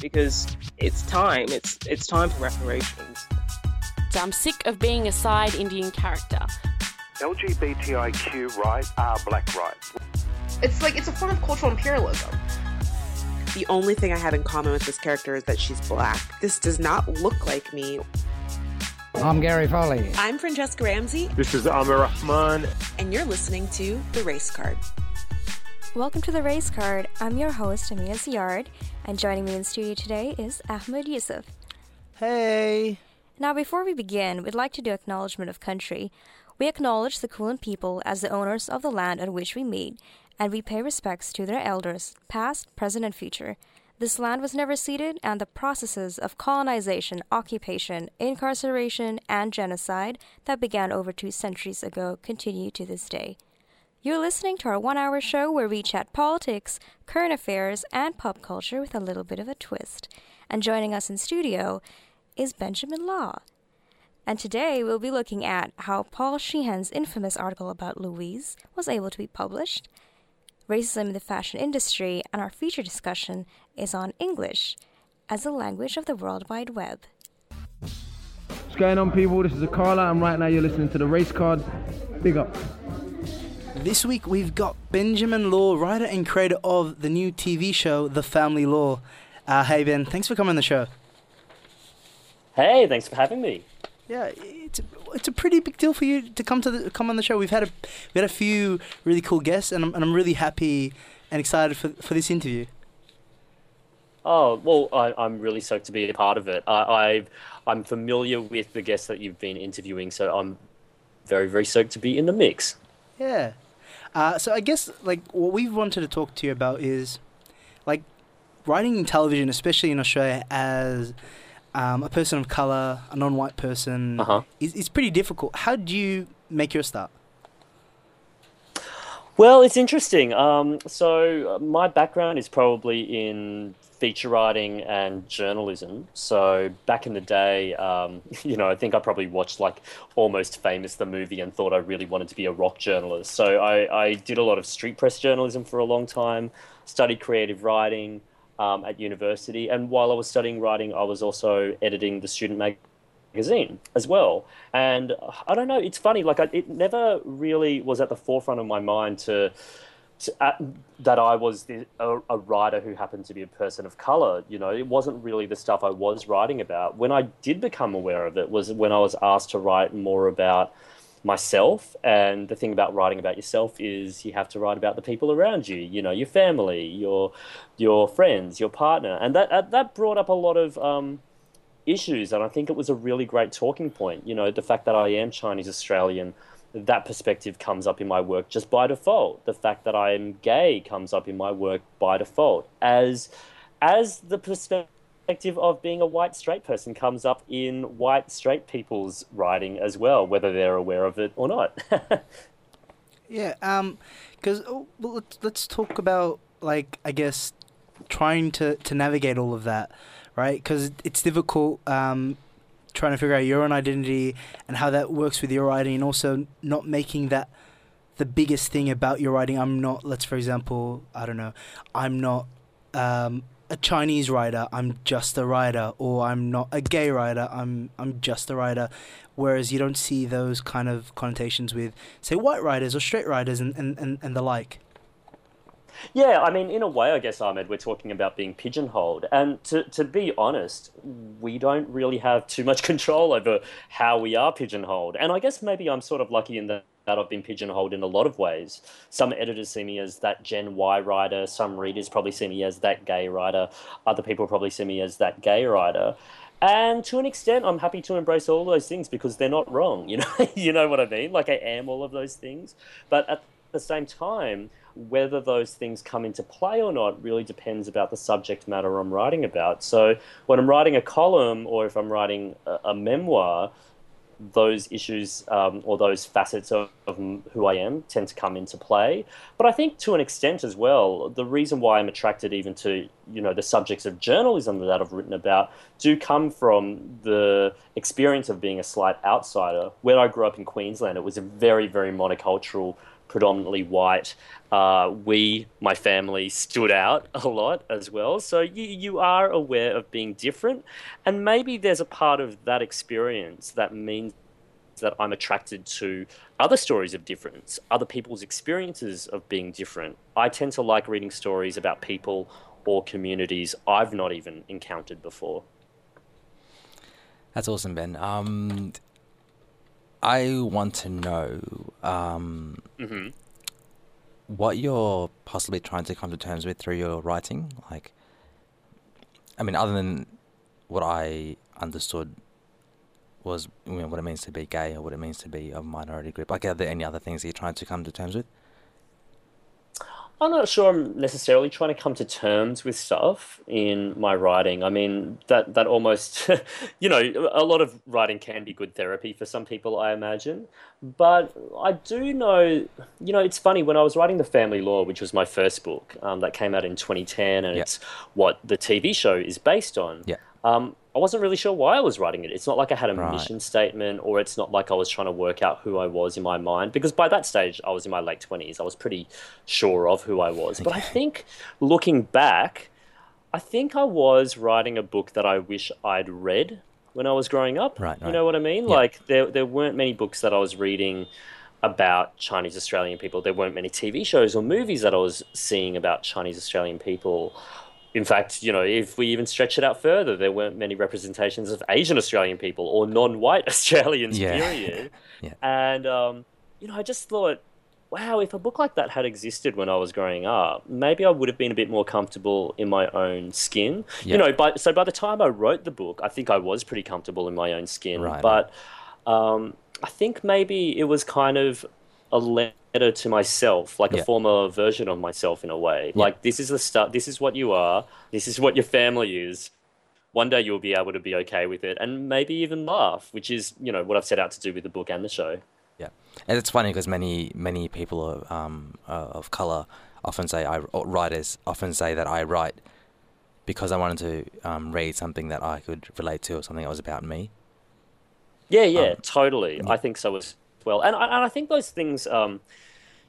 Because it's time. It's it's time for reparations. I'm sick of being a side Indian character. LGBTIQ rights are black rights. It's like it's a form of cultural imperialism. The only thing I have in common with this character is that she's black. This does not look like me. I'm Gary Foley. I'm Franchesca Ramsey. This is Amir Rahman. And you're listening to The Race Card. Welcome to The Race Card. I'm your host, Amia Ziyard, and joining me in studio today is Ahmed Yusuf. Hey! Now, before we begin, we'd like to do acknowledgement of country. We acknowledge the Kulin people as the owners of the land on which we meet, and we pay respects to their elders, past, present, and future. This land was never ceded, and the processes of colonization, occupation, incarceration, and genocide that began over two centuries ago continue to this day. You're listening to our one hour show where we chat politics, current affairs, and pop culture with a little bit of a twist. And joining us in studio is Benjamin Law. And today we'll be looking at how Paul Sheehan's infamous article about Louise was able to be published, racism in the fashion industry, and our feature discussion is on English as a language of the World Wide Web. What's going on, people? This is Akala, and right now you're listening to the race card. Big up. This week we've got Benjamin Law, writer and creator of the new TV show The Family Law. Uh, hey Ben, thanks for coming on the show. Hey, thanks for having me. Yeah, it's a, it's a pretty big deal for you to come to the, come on the show. We've had a we had a few really cool guests, and I'm, and I'm really happy and excited for for this interview. Oh well, I, I'm really stoked to be a part of it. I, I've I'm familiar with the guests that you've been interviewing, so I'm very very stoked to be in the mix. Yeah. Uh, so I guess like what we've wanted to talk to you about is like writing in television, especially in Australia, as um, a person of color, a non-white person, Uh-huh. is is pretty difficult. How do you make your start? Well, it's interesting. Um, so uh, my background is probably in feature writing and journalism. So back in the day, um, you know, I think I probably watched like Almost Famous, the movie, and thought I really wanted to be a rock journalist. So I, I did a lot of street press journalism for a long time, studied creative writing um, at university, and while I was studying writing, I was also editing the student mag magazine as well. And I don't know, it's funny, like I, it never really was at the forefront of my mind to, to uh, that I was the, a, a writer who happened to be a person of color. You know, it wasn't really the stuff I was writing about. When I did become aware of it was when I was asked to write more about myself and the thing about writing about yourself is you have to write about the people around you you know your family your your friends your partner and that that brought up a lot of um, issues and i think it was a really great talking point you know the fact that i am chinese australian that perspective comes up in my work just by default. The fact that i am gay comes up in my work by default. As as the perspective of being a white straight person comes up in white straight people's writing as well whether they're aware of it or not. Yeah, um, because oh, well, let's let's talk about like I guess trying to to navigate all of that, right? Because it's difficult um, trying to figure out your own identity and how that works with your writing, and also not making that the biggest thing about your writing. I'm not. Let's for example, I don't know. I'm not. Um, a Chinese writer, I'm just a writer, or I'm not a gay writer, I'm I'm just a writer. Whereas you don't see those kind of connotations with, say, white writers or straight writers and, and, and, and the like. Yeah, I mean, in a way, I guess, Ahmed, we're talking about being pigeonholed. And to, to be honest, we don't really have too much control over how we are pigeonholed. And I guess maybe I'm sort of lucky in that, that I've been pigeonholed in a lot of ways. Some editors see me as that Gen Y writer, some readers probably see me as that gay writer, other people probably see me as that gay writer. And to an extent, I'm happy to embrace all those things because they're not wrong. You know, you know what I mean? Like I am all of those things. But at the same time, whether those things come into play or not really depends about the subject matter I'm writing about. So when I'm writing a column or if I'm writing a, a memoir, those issues um, or those facets of, of, who I am tend to come into play. But I think to an extent as well, the reason why I'm attracted even to you know the subjects of journalism that I've written about do come from the experience of being a slight outsider. When I grew up in Queensland, it was a very very monocultural predominantly white. Uh, we, my family, stood out a lot as well. So you, you are aware of being different. And maybe there's a part of that experience that means that I'm attracted to other stories of difference, other people's experiences of being different. I tend to like reading stories about people or communities I've not even encountered before. That's awesome, Ben. Um, I want to know um, mm-hmm. what you're possibly trying to come to terms with through your writing. Like, I mean, other than what I understood was you know, what it means to be gay or what it means to be of a minority group. Like, are there any other things that you're trying to come to terms with? I'm not sure I'm necessarily trying to come to terms with stuff in my writing. I mean, that that almost, you know, a lot of writing can be good therapy for some people, I imagine. But I do know, you know, it's funny when I was writing The Family Law, which was my first book um, that came out in 2010, and it's what the TV show is based on. Yeah. Um, I wasn't really sure why I was writing it. It's not like I had a right. mission statement, or it's not like I was trying to work out who I was in my mind. Because by that stage, I was in my late twenties. I was pretty sure of who I was. Okay. But I think, looking back, I think I was writing a book that I wish I'd read when I was growing up. Right. right. You know what I mean? Yeah. Like there, there weren't many books that I was reading about Chinese Australian people. There weren't many TV shows or movies that I was seeing about Chinese Australian people in fact, you know, if we even stretch it out further, there weren't many representations of Asian Australian people or non-white Australians, yeah. period. yeah. And um, you know, I just thought, wow, if a book like that had existed when I was growing up, maybe I would have been a bit more comfortable in my own skin. Yeah. You know, by, so by the time I wrote the book, I think I was pretty comfortable in my own skin. Right, but um, I think maybe it was kind of a letter to myself, like Yeah. a former version of myself in a way. Like this is the start. This is what you are. This is what your family is. One day you'll be able to be okay with it, and maybe even laugh, which is you know what I've set out to do with the book and the show. Yeah, and it's funny because many many people of, um, uh, of color often say I or writers often say that I write because I wanted to um, read something that I could relate to or something that was about me. Yeah, yeah, Um, totally. I think so as well. And I, and I think those things, um,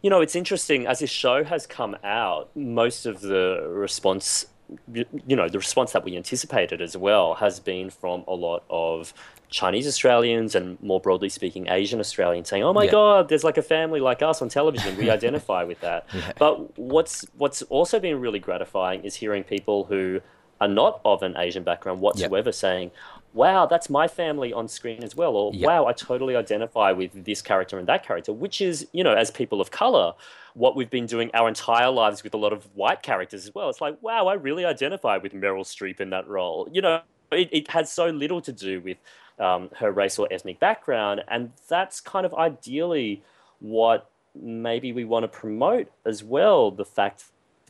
you know, it's interesting as this show has come out, most of the response, you know, the response that we anticipated as well has been from a lot of Chinese Australians and more broadly speaking, Asian Australians saying, "Oh my Yeah. God, there's like a family like us on television. We identify with that." Yeah. But what's what's also been really gratifying is hearing people who are not of an Asian background whatsoever saying, "Wow, that's my family on screen as well," or Yeah. "Wow, I totally identify with this character and that character," which is, you know, as people of color, what we've been doing our entire lives with a lot of white characters as well. It's like, wow, I really identify with Meryl Streep in that role. You know, it, it has so little to do with um, her race or ethnic background, and that's kind of ideally what maybe we want to promote as well. The fact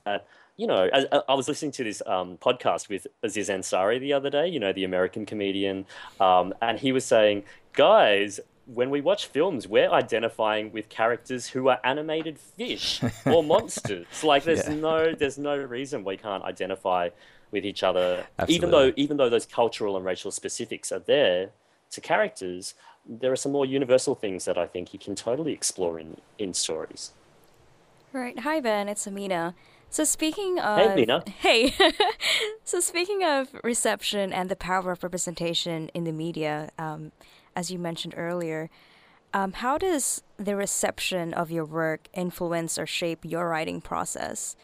that you know, I, I was listening to this um, podcast with Aziz Ansari the other day, you know, the American comedian, um, and he was saying, guys, when we watch films, we're identifying with characters who are animated fish or monsters. Like, there's Yeah. no, there's no reason we can't identify with each other, even though, even though those cultural and racial specifics are there to characters. There are some more universal things that I think you can totally explore in in stories. Right. Hi, Ben. It's Amina. So speaking of Hey, Mina. Hey. so speaking of reception and the power of representation in the media, um, as you mentioned earlier, um, how does the reception of your work influence or shape your writing process?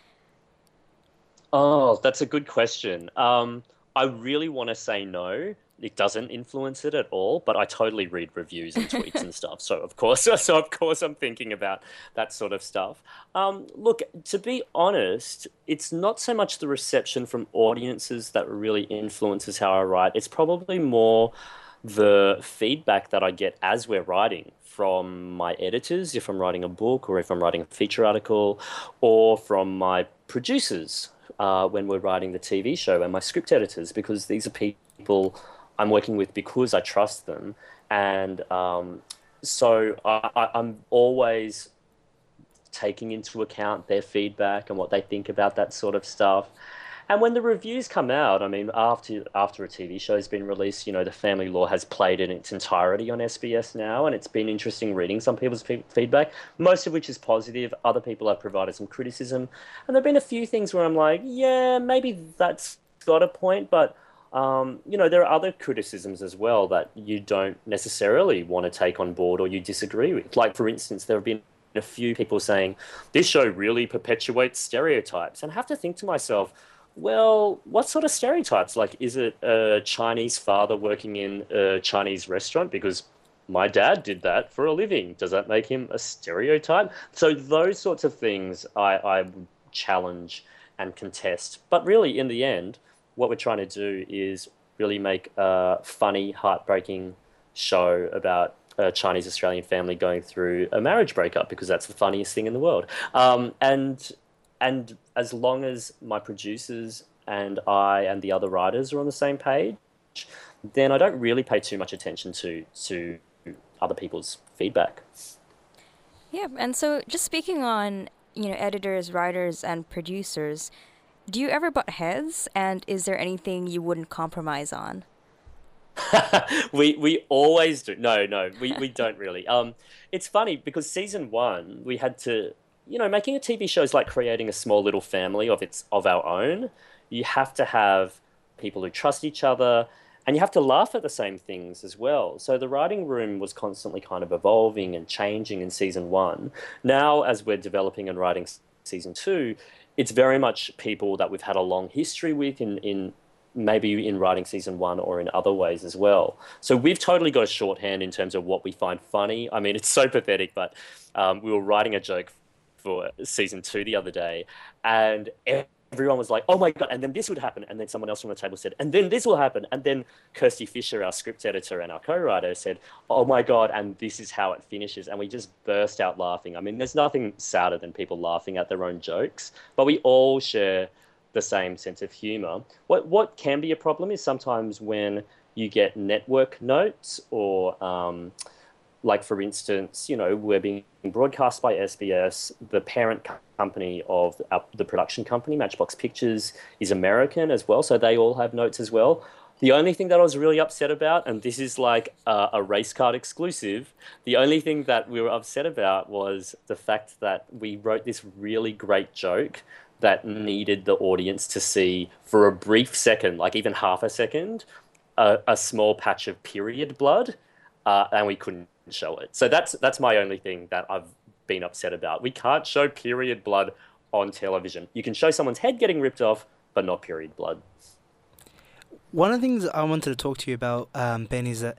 Oh, that's a good question. Um, I really want to say no. It doesn't influence it at all, but I totally read reviews and tweets and stuff. So of course, so of course, I'm thinking about that sort of stuff. Um, look, to be honest, it's not so much the reception from audiences that really influences how I write. It's probably more the feedback that I get as we're writing from my editors, if I'm writing a book or if I'm writing a feature article, or from my producers uh, when we're writing the TV show and my script editors, because these are people I'm working with because I trust them. And um, so I, I'm always taking into account their feedback and what they think about that sort of stuff. And when the reviews come out, I mean, after after a TV show has been released, you know, the Family Law has played in its entirety on SBS now, and it's been interesting reading some people's feedback, most of which is positive. Other people have provided some criticism, and there've been a few things where I'm like, yeah, maybe that's got a point, but um, you know, there are other criticisms as well that you don't necessarily want to take on board or you disagree with. Like, for instance, there have been a few people saying this show really perpetuates stereotypes, and I have to think to myself well, what sort of stereotypes? Like, is it a Chinese father working in a Chinese restaurant? Because my dad did that for a living. Does that make him a stereotype? So, those sorts of things I, I challenge and contest. But really, in the end, what we're trying to do is really make a funny, heartbreaking show about a Chinese Australian family going through a marriage breakup because that's the funniest thing in the world. Um, and and as long as my producers and I and the other writers are on the same page, then I don't really pay too much attention to to other people's feedback. Yeah, and so just speaking on you know editors, writers, and producers, do you ever butt heads? And is there anything you wouldn't compromise on? we we always do. No, no, we, we don't really. Um, it's funny because season one we had to you know, making a TV show is like creating a small little family of its of our own. You have to have people who trust each other, and you have to laugh at the same things as well. So the writing room was constantly kind of evolving and changing in season one. Now, as we're developing and writing season two, it's very much people that we've had a long history with in in maybe in writing season one or in other ways as well. So we've totally got a shorthand in terms of what we find funny. I mean, it's so pathetic, but um, we were writing a joke for season two the other day, and everyone was like, "Oh my god!" And then this would happen, and then someone else from the table said, "And then this will happen," and then Kirsty Fisher, our script editor and our co-writer, said, "Oh my god!" And this is how it finishes, and we just burst out laughing. I mean, there's nothing sadder than people laughing at their own jokes, but we all share the same sense of humor. What what can be a problem is sometimes when you get network notes or um, like for instance, you know, we're being broadcast by SBS. The parent company of the production company, Matchbox Pictures, is American as well, so they all have notes as well. The only thing that I was really upset about, and this is like a, a race card exclusive, the only thing that we were upset about was the fact that we wrote this really great joke that needed the audience to see for a brief second, like even half a second, a, a small patch of period blood, uh, and we couldn't show it. So that's that's my only thing that I've been upset about. We can't show period blood on television. You can show someone's head getting ripped off, but not period blood. One of the things I wanted to talk to you about, um, Ben, is that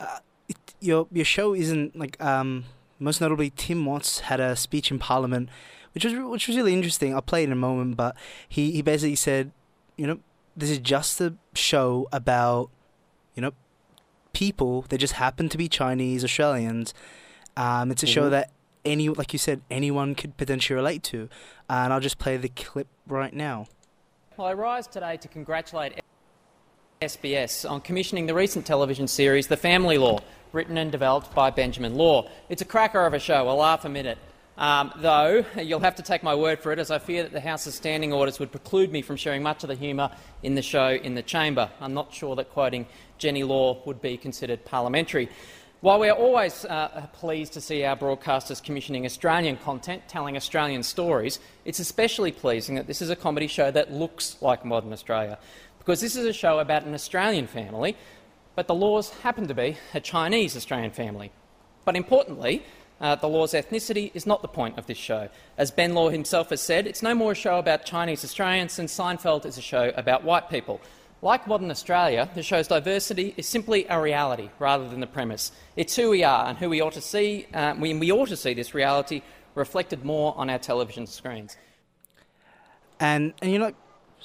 uh, it, your your show isn't like um, most notably Tim Watts had a speech in Parliament, which was which was really interesting. I'll play it in a moment, but he, he basically said, you know, this is just a show about, you know, people. They just happen to be Chinese Australians. Um, it's a mm-hmm. show that any, like you said, anyone could potentially relate to. Uh, and I'll just play the clip right now. Well, I rise today to congratulate SBS on commissioning the recent television series The Family Law, written and developed by Benjamin Law. It's a cracker of a show, a laugh a minute. Um, though, you'll have to take my word for it, as I fear that the House's standing orders would preclude me from sharing much of the humour in the show in the chamber. I'm not sure that quoting Jenny Law would be considered parliamentary. While we are always uh, pleased to see our broadcasters commissioning Australian content, telling Australian stories, it's especially pleasing that this is a comedy show that looks like modern Australia, because this is a show about an Australian family, but the laws happen to be a Chinese Australian family. But importantly, uh, the law's ethnicity is not the point of this show. As Ben Law himself has said, it's no more a show about Chinese Australians than Seinfeld is a show about white people. Like modern Australia, the show's diversity is simply a reality rather than the premise. It's who we are and who we ought to see, uh, we, we ought to see this reality reflected more on our television screens. And, and you know,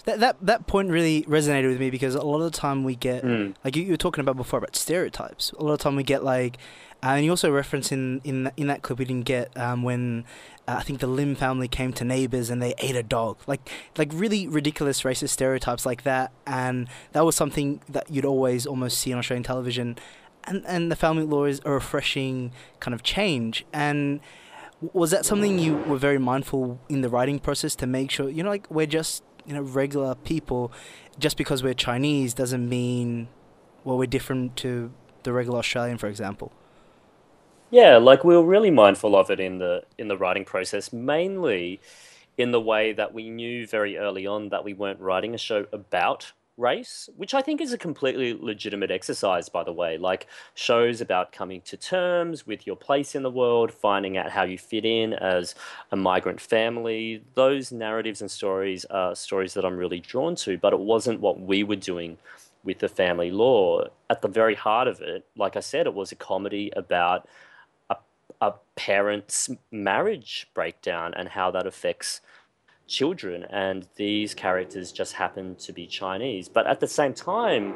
That that that point really resonated with me because a lot of the time we get Mm. like you, you were talking about before about stereotypes. A lot of the time we get like, uh, and you also reference in in in that clip we didn't get um, when uh, I think the Lim family came to neighbors and they ate a dog. Like like really ridiculous racist stereotypes like that, and that was something that you'd always almost see on Australian television. And and the family law is a refreshing kind of change and. Was that something you were very mindful in the writing process to make sure you know like we're just you know regular people just because we're Chinese doesn't mean well we're different to the regular Australian for example Yeah, like we were really mindful of it in the in the writing process, mainly in the way that we knew very early on that we weren't writing a show about race, which I think is a completely legitimate exercise, by the way. Like shows about coming to terms with your place in the world, finding out how you fit in as a migrant family. Those narratives and stories are stories that I'm really drawn to, but it wasn't what we were doing with the family law. At the very heart of it, like I said, it was a comedy about a, parent's marriage breakdown and how that affects children. And these characters just happen to be Chinese. But at the same time,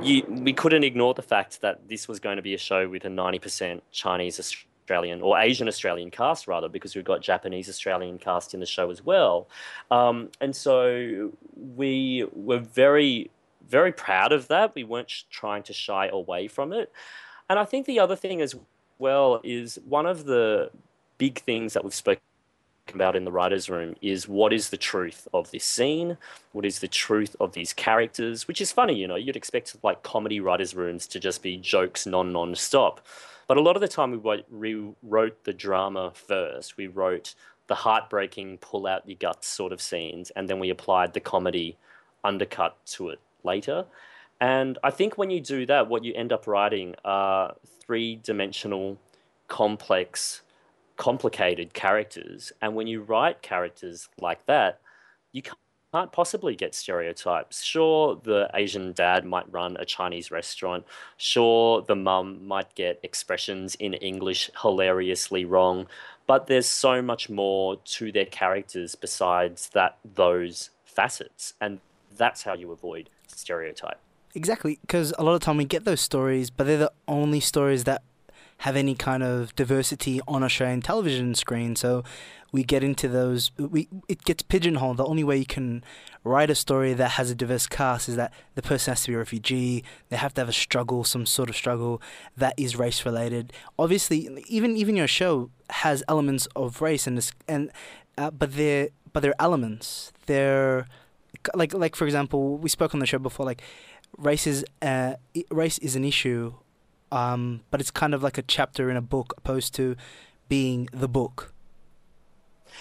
you, we couldn't ignore the fact that this was going to be a show with a 90% Chinese Australian or Asian Australian cast, rather, because we've got Japanese Australian cast in the show as well. Um, and so we were very, very proud of that. We weren't trying to shy away from it. And I think the other thing as well is one of the big things that we've spoken about in the writers' room is what is the truth of this scene? What is the truth of these characters? Which is funny, you know, you'd expect like comedy writers' rooms to just be jokes non non stop. But a lot of the time we wrote, rewrote the drama first. We wrote the heartbreaking, pull out your guts sort of scenes, and then we applied the comedy undercut to it later. And I think when you do that, what you end up writing are three dimensional, complex, complicated characters. And when you write characters like that, you can't possibly get stereotypes. Sure, the Asian dad might run a Chinese restaurant. Sure, the mum might get expressions in English hilariously wrong. But there's so much more to their characters besides that those facets. And that's how you avoid stereotype. Exactly, because a lot of time we get those stories, but they're the only stories that have any kind of diversity on Australian television screen. So we get into those. We it gets pigeonholed. The only way you can write a story that has a diverse cast is that the person has to be a refugee. They have to have a struggle, some sort of struggle that is race related. Obviously, even even your show has elements of race and and uh, but they're but they're elements. They're like like for example, we spoke on the show before. Like race is uh, race is an issue, um, but it's kind of like a chapter in a book opposed to being the book.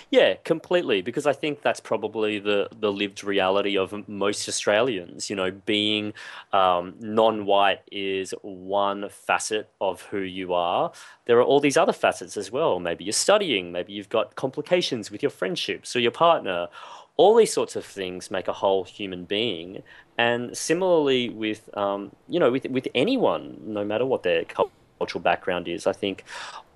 Yeah, completely. Because I think that's probably the, the lived reality of most Australians. You know, being um, non white is one facet of who you are. There are all these other facets as well. Maybe you're studying, maybe you've got complications with your friendships or your partner. All these sorts of things make a whole human being. And similarly with, um, you know, with, with anyone, no matter what their cultural background is, I think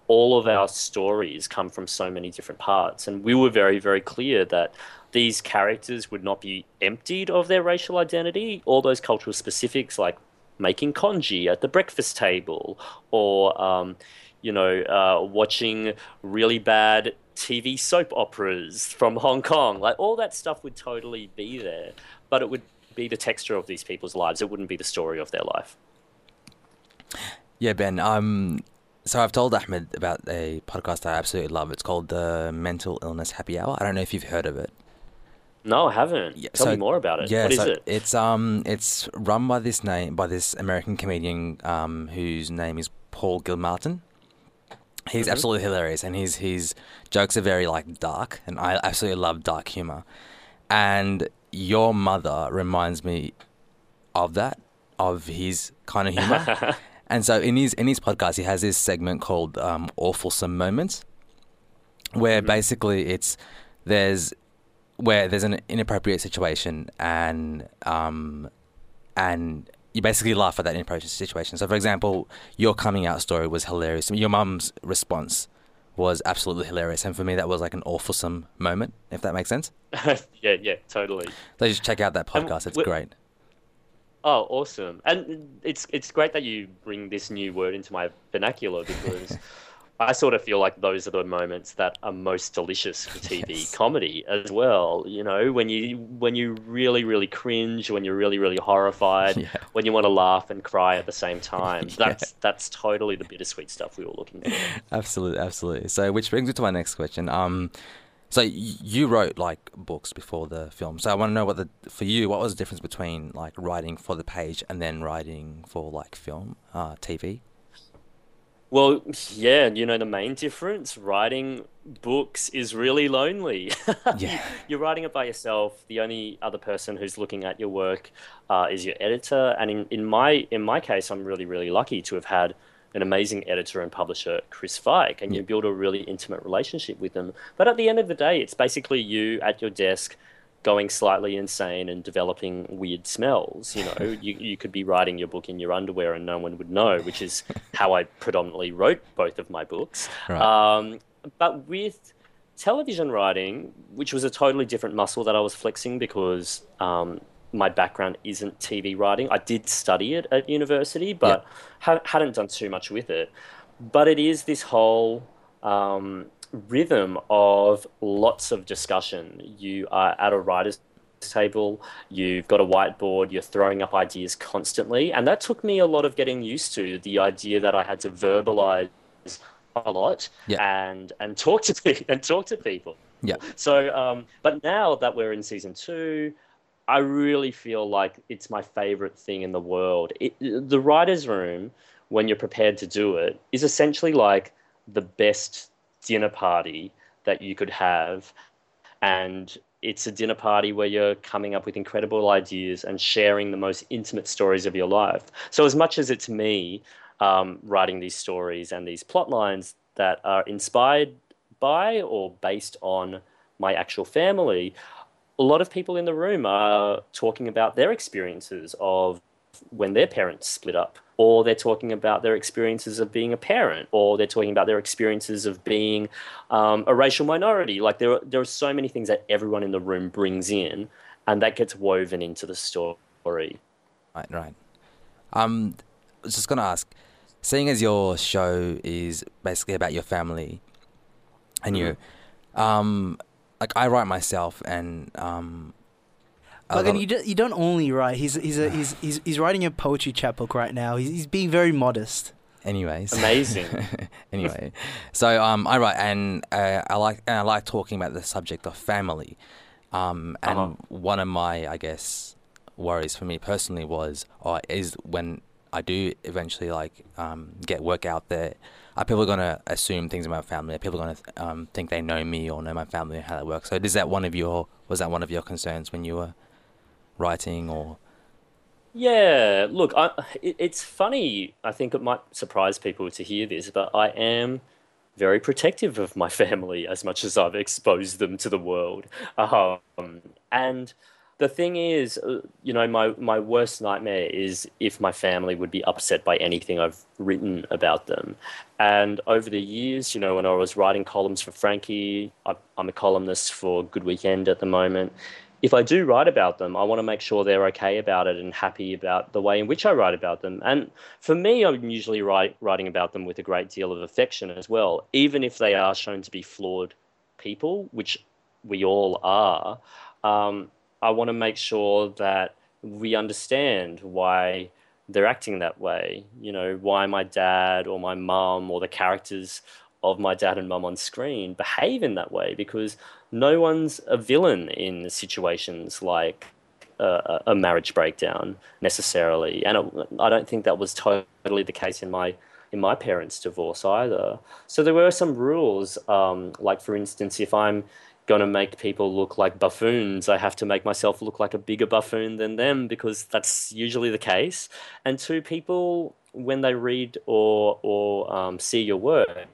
all of our stories come from so many different parts. And we were very, very clear that these characters would not be emptied of their racial identity. All those cultural specifics, like making congee at the breakfast table, or, um, you know, uh, watching really bad TV soap operas from Hong Kong, like all that stuff would totally be there. But it would be the texture of these people's lives, it wouldn't be the story of their life. Yeah, Ben. Um, so I've told Ahmed about a podcast I absolutely love. It's called the Mental Illness Happy Hour. I don't know if you've heard of it. No, I haven't. Tell so- me more about it. Yeah, what is so it? It's um, it's run by this name by this American comedian um, whose name is Paul Gilmartin. He's Mhm. absolutely hilarious, and his his jokes are very like dark, and I absolutely love dark humor. And your mother reminds me of that, of his kind of humor. and so in his in his podcast, he has this segment called um, "Awfulsome Moments," where basically it's there's where there's an inappropriate situation and um and you basically laugh at that inappropriate situation. So, for example, your coming out story was hilarious. Your mum's response was absolutely hilarious, and for me that was like an awfulsome moment, if that makes sense. yeah, yeah, totally. So just check out that podcast; it's great. Oh, awesome! And it's it's great that you bring this new word into my vernacular because I sort of feel like those are the moments that are most delicious for TV comedy as well. You know, when you when you really really cringe, when you're really really horrified, when you want to laugh and cry at the same time. That's that's totally the bittersweet stuff we were looking for. Absolutely, absolutely. So, which brings me to my next question. Um, so you wrote like books before the film. So I want to know what the for you, what was the difference between like writing for the page and then writing for like film, uh, TV? Well, yeah, you know, the main difference writing books is really lonely. Yeah. You're writing it by yourself. The only other person who's looking at your work uh, is your editor. And in, in my in my case, I'm really really lucky to have had an amazing editor and publisher, Chris Feik, and you build a really intimate relationship with them. But at the end of the day, it's basically you at your desk going slightly insane and developing weird smells. You know, you, you could be writing your book in your underwear and no one would know, which is how I predominantly wrote both of my books. Right. Um, but with television writing, which was a totally different muscle that I was flexing because um, my background isn't TV writing. I did study it at university, but ha- hadn't done too much with it. But it is this whole um, rhythm of lots of discussion. You are at a writer's table, you've got a whiteboard, you're throwing up ideas constantly. And that took me a lot of getting used to the idea that I had to verbalize a lot and and talk to pe- and talk to people. Yeah. So, um, but now that we're in season two, I really feel like it's my favorite thing in the world. It, the writer's room, when you're prepared to do it, is essentially like the best dinner party that you could have. And it's a dinner party where you're coming up with incredible ideas and sharing the most intimate stories of your life. So, as much as it's me um, writing these stories and these plot lines that are inspired by or based on my actual family, a lot of people in the room are talking about their experiences of when their parents split up, or they're talking about their experiences of being a parent, or they're talking about their experiences of being um, a racial minority. Like there, are, there are so many things that everyone in the room brings in, and that gets woven into the story. Right, right. Um, I was just gonna ask, seeing as your show is basically about your family, and you, um, like I write myself, and um, a Logan, lot- you don't, you don't only write. He's he's a, he's he's he's writing a poetry chapbook right now. He's, he's being very modest. Anyways, Amazing. anyway, so um, I write, and uh, I like and I like talking about the subject of family. Um, and Uh-huh. one of my, I guess, worries for me personally was, or is when I do eventually like um, get work out there, are people going to assume things about family? Are people going to um, think they know me or know my family and how that works? So, is that one of your was that one of your concerns when you were writing or? Yeah, look, I, it, it's funny. I think it might surprise people to hear this, but I am very protective of my family as much as I've exposed them to the world. Um, and the thing is, uh, you know, my, my worst nightmare is if my family would be upset by anything I've written about them. And over the years, you know, when I was writing columns for Frankie, I, I'm a columnist for Good Weekend at the moment. If I do write about them, I want to make sure they're okay about it and happy about the way in which I write about them. And for me, I'm usually write, writing about them with a great deal of affection as well, even if they are shown to be flawed people, which we all are. Um, I want to make sure that we understand why they're acting that way. You know, why my dad or my mum or the characters of my dad and mum on screen behave in that way because no one's a villain in situations like a, a marriage breakdown necessarily. And I don't think that was totally the case in my in my parents' divorce either. So there were some rules, um, like for instance, if I'm going to make people look like buffoons, I have to make myself look like a bigger buffoon than them because that's usually the case. And two, people when they read or or um, see your work,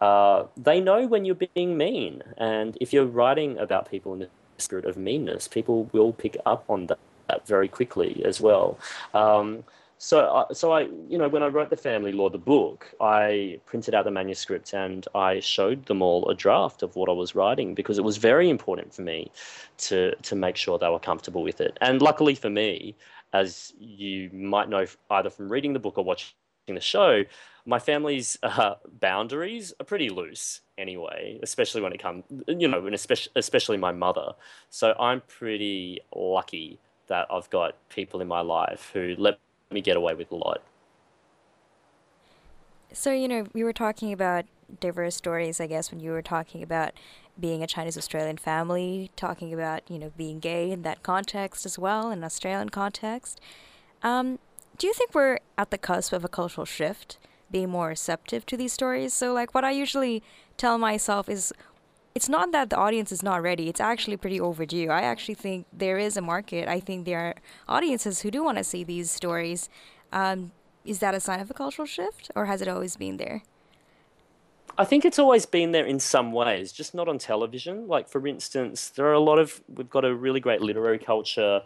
uh, they know when you're being mean. And if you're writing about people in the spirit of meanness, people will pick up on that, that very quickly as well. Um, So, uh, so I, you know, when I wrote the family law, the book, I printed out the manuscript and I showed them all a draft of what I was writing because it was very important for me to to make sure they were comfortable with it. And luckily for me, as you might know either from reading the book or watching the show, my family's uh, boundaries are pretty loose anyway, especially when it comes, you know, and especially especially my mother. So I'm pretty lucky that I've got people in my life who let me get away with a lot. So, you know, we were talking about diverse stories, I guess, when you were talking about being a Chinese Australian family, talking about, you know, being gay in that context as well, in Australian context. Um, do you think we're at the cusp of a cultural shift, being more receptive to these stories? So, like, what I usually tell myself is it's not that the audience is not ready, it's actually pretty overdue. I actually think there is a market. I think there are audiences who do want to see these stories. Um, is that a sign of a cultural shift, or has it always been there? I think it's always been there in some ways, just not on television. Like, for instance, there are a lot of, we've got a really great literary culture,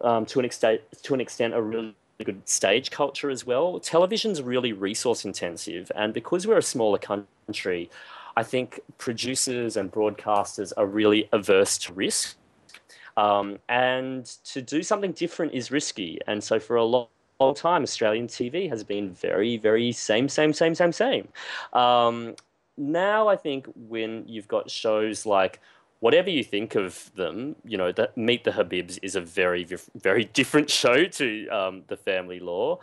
um, to, an extent, to an extent, a really good stage culture as well. Television's really resource intensive, and because we're a smaller country, I think producers and broadcasters are really averse to risk. Um, and to do something different is risky. And so for a long, long time, Australian TV has been very, very same, same, same, same, same. Um, now I think when you've got shows like whatever you think of them, you know, that Meet the Habibs is a very, very different show to um, the Family Law.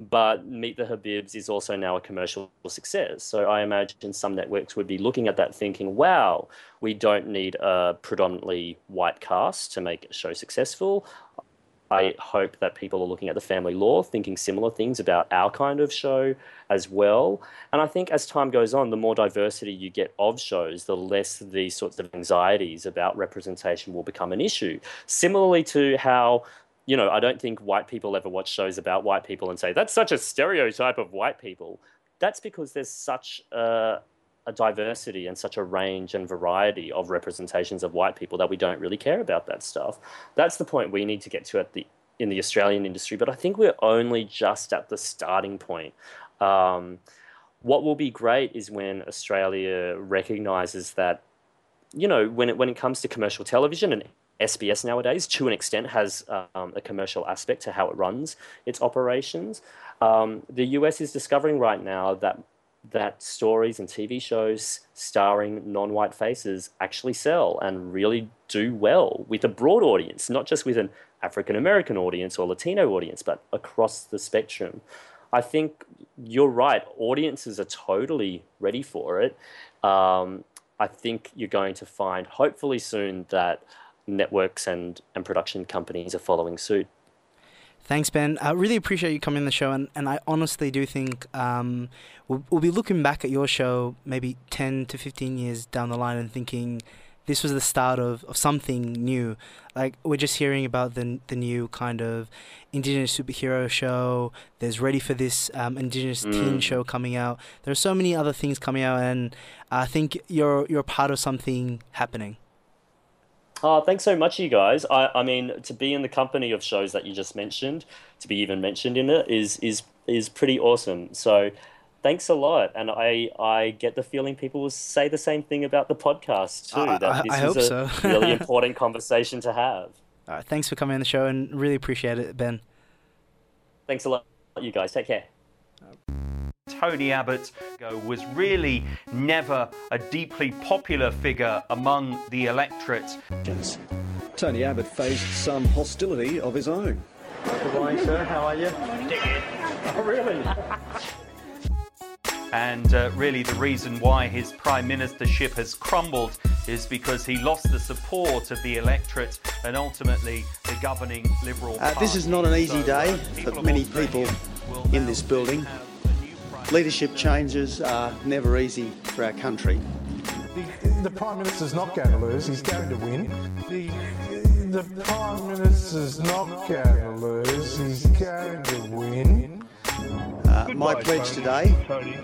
But Meet the Habibs is also now a commercial success. So I imagine some networks would be looking at that thinking, wow, we don't need a predominantly white cast to make a show successful. I hope that people are looking at the family law, thinking similar things about our kind of show as well. And I think as time goes on, the more diversity you get of shows, the less these sorts of anxieties about representation will become an issue. Similarly to how you know, I don't think white people ever watch shows about white people and say, that's such a stereotype of white people. That's because there's such a, a, diversity and such a range and variety of representations of white people that we don't really care about that stuff. That's the point we need to get to at the in the Australian industry, but I think we're only just at the starting point. Um, what will be great is when Australia recognises that, you know, when it when it comes to commercial television and SBS nowadays, to an extent, has um, a commercial aspect to how it runs its operations. Um, the US is discovering right now that that stories and TV shows starring non-white faces actually sell and really do well with a broad audience, not just with an African American audience or Latino audience, but across the spectrum. I think you're right. Audiences are totally ready for it. Um, I think you're going to find, hopefully soon, that networks and, and production companies are following suit. Thanks, Ben. I really appreciate you coming on the show, and, and I honestly do think um, we'll, we'll be looking back at your show maybe 10 to 15 years down the line and thinking this was the start of, of something new. Like, we're just hearing about the, the new kind of Indigenous superhero show. There's Ready for This um, Indigenous mm. teen show coming out. There are so many other things coming out, and I think you're, you're part of something happening. Oh, thanks so much, you guys. I, I mean, to be in the company of shows that you just mentioned, to be even mentioned in it, is is is pretty awesome. So, thanks a lot. And I I get the feeling people will say the same thing about the podcast too. I, that this I is a so. really important conversation to have. All right, thanks for coming on the show, and really appreciate it, Ben. Thanks a lot, you guys. Take care. Tony Abbott was really never a deeply popular figure among the electorate. Tony Abbott faced some hostility of his own. Good morning, sir. How are you? Oh, really? And uh, really, the reason why his prime ministership has crumbled is because he lost the support of the electorate and ultimately the governing Liberal Party. Uh, this is not an easy day for many people in this building. Leadership changes are never easy for our country. The, the Prime Minister's not going to lose, he's going to win. The, the Prime Minister's not going to lose, he's going to win. Uh, my pledge today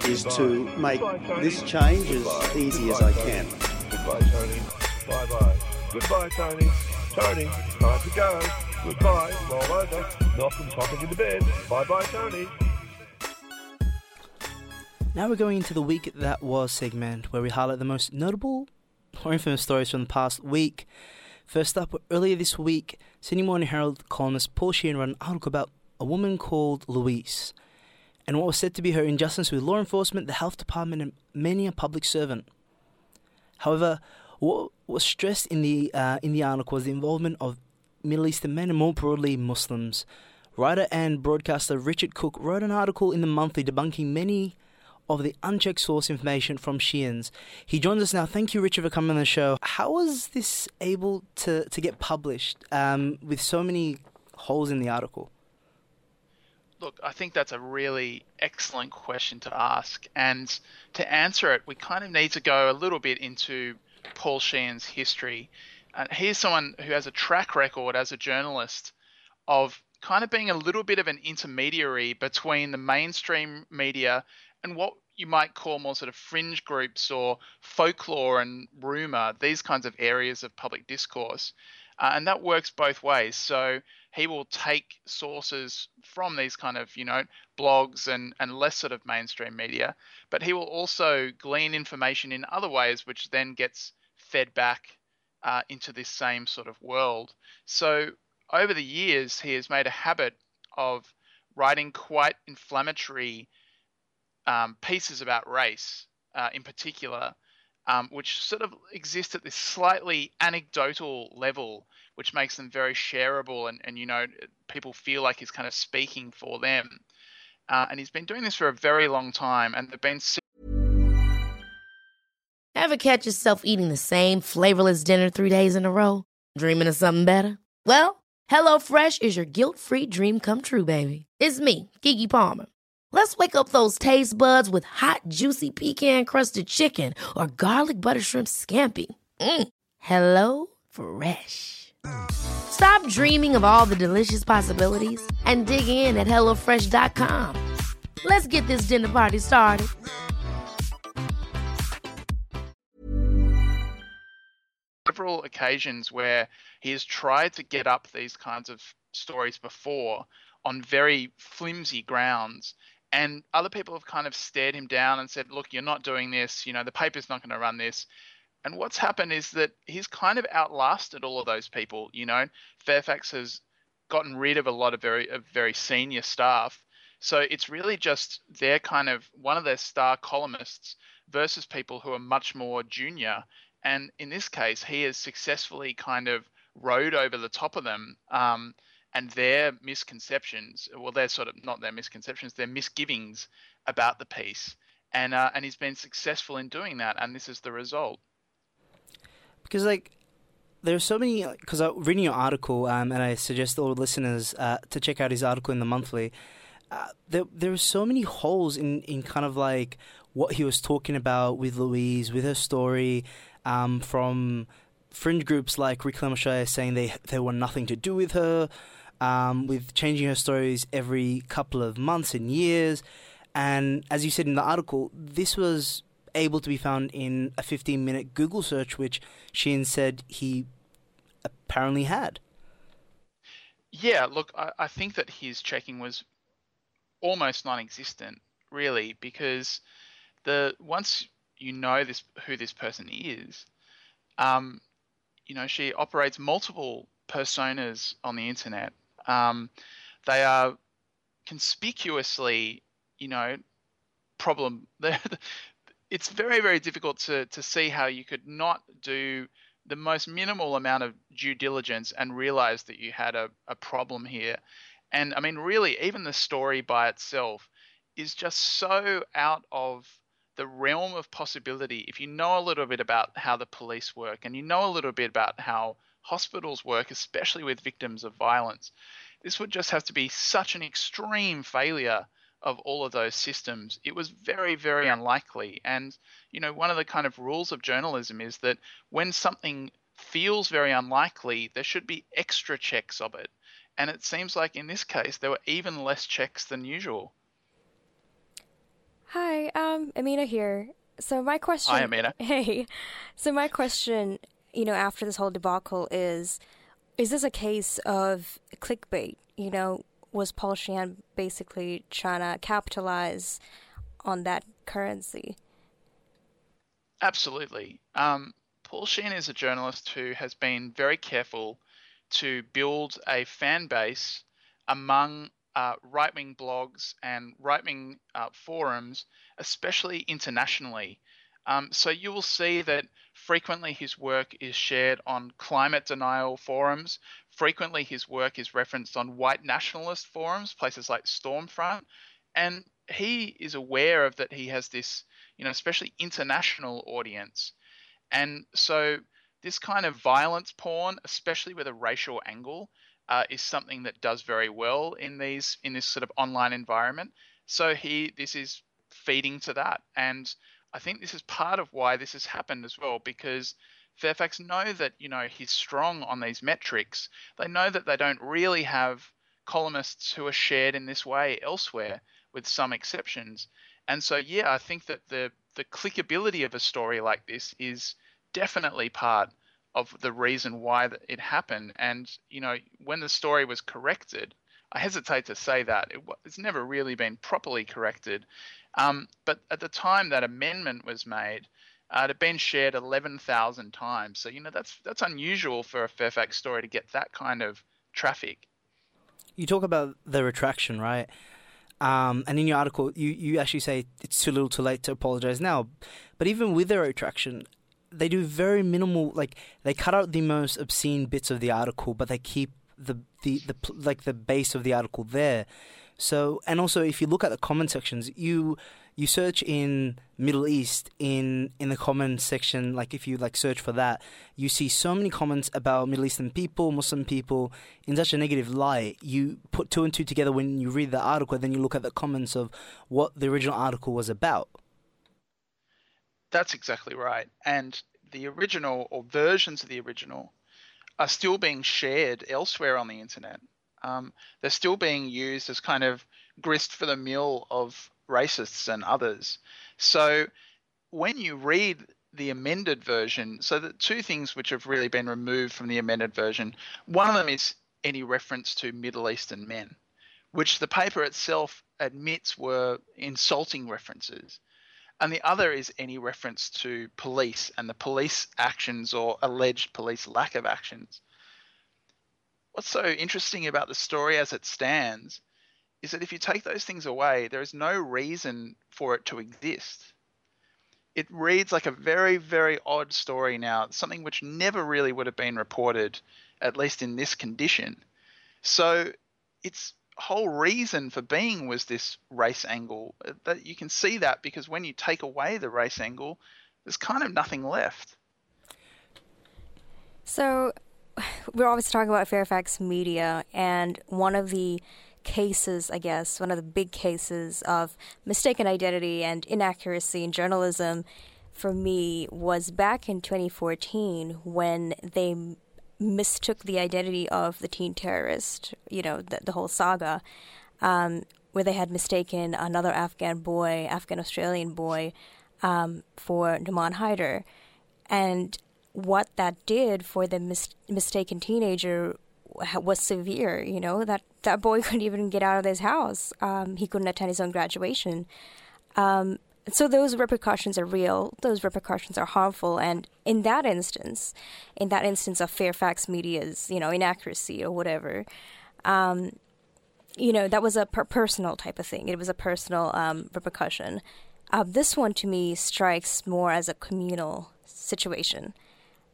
is to make this change as easy as I can. Goodbye, Tony. Bye bye. Goodbye, Tony. Tony, time to go. Goodbye, roll over. Malcolm's hopping in the bed. Bye bye, Tony. Now we're going into the week that was segment where we highlight the most notable or infamous stories from the past week. First up, earlier this week, Sydney Morning Herald columnist Paul Sheehan wrote an article about a woman called Louise and what was said to be her injustice with law enforcement, the health department, and many a public servant. However, what was stressed in the uh, in the article was the involvement of Middle Eastern men and more broadly Muslims. Writer and broadcaster Richard Cooke wrote an article in the monthly debunking many of the unchecked source information from Sheehan's. He joins us now. Thank you, Richard, for coming on the show. How was this able to, to get published um, with so many holes in the article? Look, I think that's a really excellent question to ask. And to answer it, we kind of need to go a little bit into Paul Sheehan's history. Uh, he's someone who has a track record as a journalist of kind of being a little bit of an intermediary between the mainstream media and what you might call more sort of fringe groups or folklore and rumor, these kinds of areas of public discourse. Uh, and that works both ways. So he will take sources from these kind of, you know, blogs and, and less sort of mainstream media, but he will also glean information in other ways, which then gets fed back uh, into this same sort of world. So over the years, he has made a habit of writing quite inflammatory um, pieces about race uh, in particular, um, which sort of exist at this slightly anecdotal level, which makes them very shareable, and, and you know people feel like he's kind of speaking for them. Uh, and he's been doing this for a very long time, and there've been. Ever catch yourself eating the same flavorless dinner three days in a row? Dreaming of something better? Well, HelloFresh is your guilt-free dream come true, baby. It's me, Keke Palmer. Let's wake up those taste buds with hot, juicy pecan crusted chicken or garlic butter shrimp scampi. Mm. Hello Fresh. Stop dreaming of all the delicious possibilities and dig in at HelloFresh.com. Let's get this dinner party started. Several occasions where he has tried to get up these kinds of stories before on very flimsy grounds and other people have kind of stared him down and said, "Look, you're not doing this. You know, the paper's not going to run this." And what's happened is that he's kind of outlasted all of those people. You know, Fairfax has gotten rid of a lot of very of very senior staff, so it's really just their kind of one of their star columnists versus people who are much more junior. And in this case, he has successfully kind of rode over the top of them. Um, and their misconceptions, well, they're sort of not their misconceptions, their misgivings about the piece. And, uh, and he's been successful in doing that, and this is the result. Because, like, there's so many, because I'm reading your article, um, and I suggest all listeners uh, to check out his article in the monthly. Uh, there, there are so many holes in, in kind of like what he was talking about with Louise, with her story, um, from fringe groups like Reclaim Australia saying they they want nothing to do with her, um, with changing her stories every couple of months and years. And as you said in the article, this was able to be found in a 15 minute Google search, which Sheehan said he apparently had. Yeah, look, I, I think that his checking was almost non existent, really, because the once you know this who this person is, um, you know, she operates multiple personas on the internet. Um, they are conspicuously, you know, problem. it's very, very difficult to, to see how you could not do the most minimal amount of due diligence and realize that you had a, a problem here. And I mean, really, even the story by itself is just so out of the realm of possibility. If you know a little bit about how the police work and you know a little bit about how hospitals work, especially with victims of violence, this would just have to be such an extreme failure of all of those systems. It was very, very unlikely. And, you know, one of the kind of rules of journalism is that when something feels very unlikely, there should be extra checks of it. And it seems like in this case, there were even less checks than usual. Hi, um, Amina here. So my question. Hi, Amina. Hey, so my question, you know, after this whole debacle is, is this a case of clickbait? You know, was Paul Sheehan basically trying to capitalize on that currency? Absolutely. Um, Paul Sheehan is a journalist who has been very careful to build a fan base among uh, right wing blogs and right wing uh, forums, especially internationally. Um, so you will see that frequently his work is shared on climate denial forums. Frequently his work is referenced on white nationalist forums, places like Stormfront. And he is aware of that he has this, you know, especially international audience. And so this kind of violence porn, especially with a racial angle, uh, is something that does very well in these in this sort of online environment. So he this is feeding to that, and I think this is part of why this has happened as well because Fairfax know that you know he's strong on these metrics. They know that they don't really have columnists who are shared in this way elsewhere, with some exceptions. And so yeah, I think that the the clickability of a story like this is definitely part of the reason why it happened. And you know, when the story was corrected, I hesitate to say that it, it's never really been properly corrected. Um, but at the time that amendment was made, uh, it had been shared 11,000 times. So you know that's that's unusual for a Fairfax story to get that kind of traffic. You talk about the retraction, right? Um, and in your article, you, you actually say it's too little too late to apologize now. But even with the retraction, they do very minimal like they cut out the most obscene bits of the article but they keep the the, the like the base of the article there. So and also if you look at the comment sections you you search in middle east in in the comment section like if you like search for that you see so many comments about middle eastern people muslim people in such a negative light you put two and two together when you read the article then you look at the comments of what the original article was about that's exactly right. And the original or versions of the original are still being shared elsewhere on the internet. Um, they're still being used as kind of grist for the mill of racists and others. So when you read the amended version, so the two things which have really been removed from the amended version, one of them is any reference to Middle Eastern men, which the paper itself admits were insulting references and the other is any reference to police and the police actions or alleged police lack of actions. What's so interesting about the story as it stands is that if you take those things away, there is no reason for it to exist. It reads like a very, very odd story now, something which never really would have been reported, at least in this condition. So it's whole reason for being was this race angle. Uh, that you can see that because when you take away the race angle, there's kind of nothing left. So, we're always talking about Fairfax Media, and one of the cases, I guess, one of the big cases of mistaken identity and inaccuracy in journalism for me was back in 2014 when they mistook the identity of the teen terrorist, you know, the, the whole saga, um, where they had mistaken another Afghan boy, Afghan Australian boy, um, for Numan Haider. And what that did for the mis- mistaken teenager was severe. You know that that boy couldn't even get out of his house. Um, he couldn't attend his own graduation. Um, so those repercussions are real. Those repercussions are harmful, and in that instance, in that instance of Fairfax Media's, you know, inaccuracy or whatever, um, you know, that was a per- personal type of thing. It was a personal um, repercussion. Uh, this one to me strikes more as a communal situation.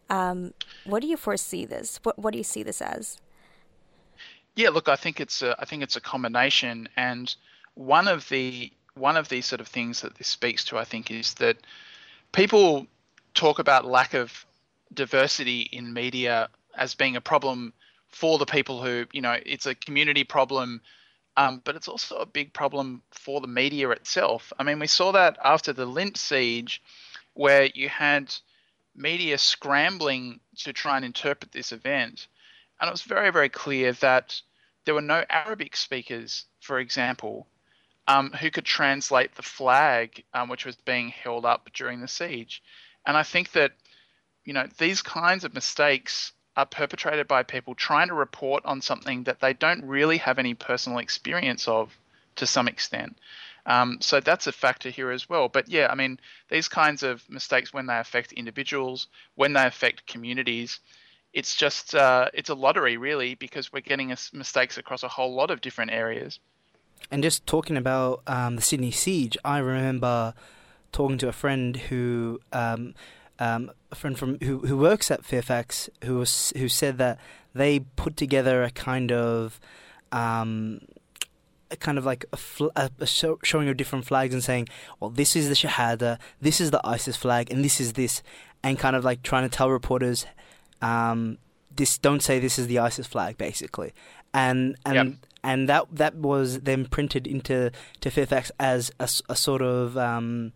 Um, what do you foresee this? What What do you see this as? Yeah, look, I think it's a I think it's a combination, and one of the one of these sort of things that this speaks to, I think, is that people talk about lack of diversity in media as being a problem for the people who, you know, it's a community problem, um, but it's also a big problem for the media itself. I mean, we saw that after the Lindt siege, where you had media scrambling to try and interpret this event. And it was very, very clear that there were no Arabic speakers, for example, um, who could translate the flag um, which was being held up during the siege. And I think that, you know, these kinds of mistakes are perpetrated by people trying to report on something that they don't really have any personal experience of to some extent. Um, so that's a factor here as well. But yeah, I mean, these kinds of mistakes when they affect individuals, when they affect communities, it's just uh, it's a lottery really because we're getting mistakes across a whole lot of different areas. And just talking about um, the Sydney siege, I remember talking to a friend who. Um, um, a friend from who, who works at Fairfax who was who said that they put together a kind of um, a kind of like a, fl- a, a show, showing of different flags and saying, well, this is the Shahada, this is the ISIS flag, and this is this, and kind of like trying to tell reporters, um, this don't say this is the ISIS flag, basically, and and. Yep. And that that was then printed into to Fairfax as a, a sort of um,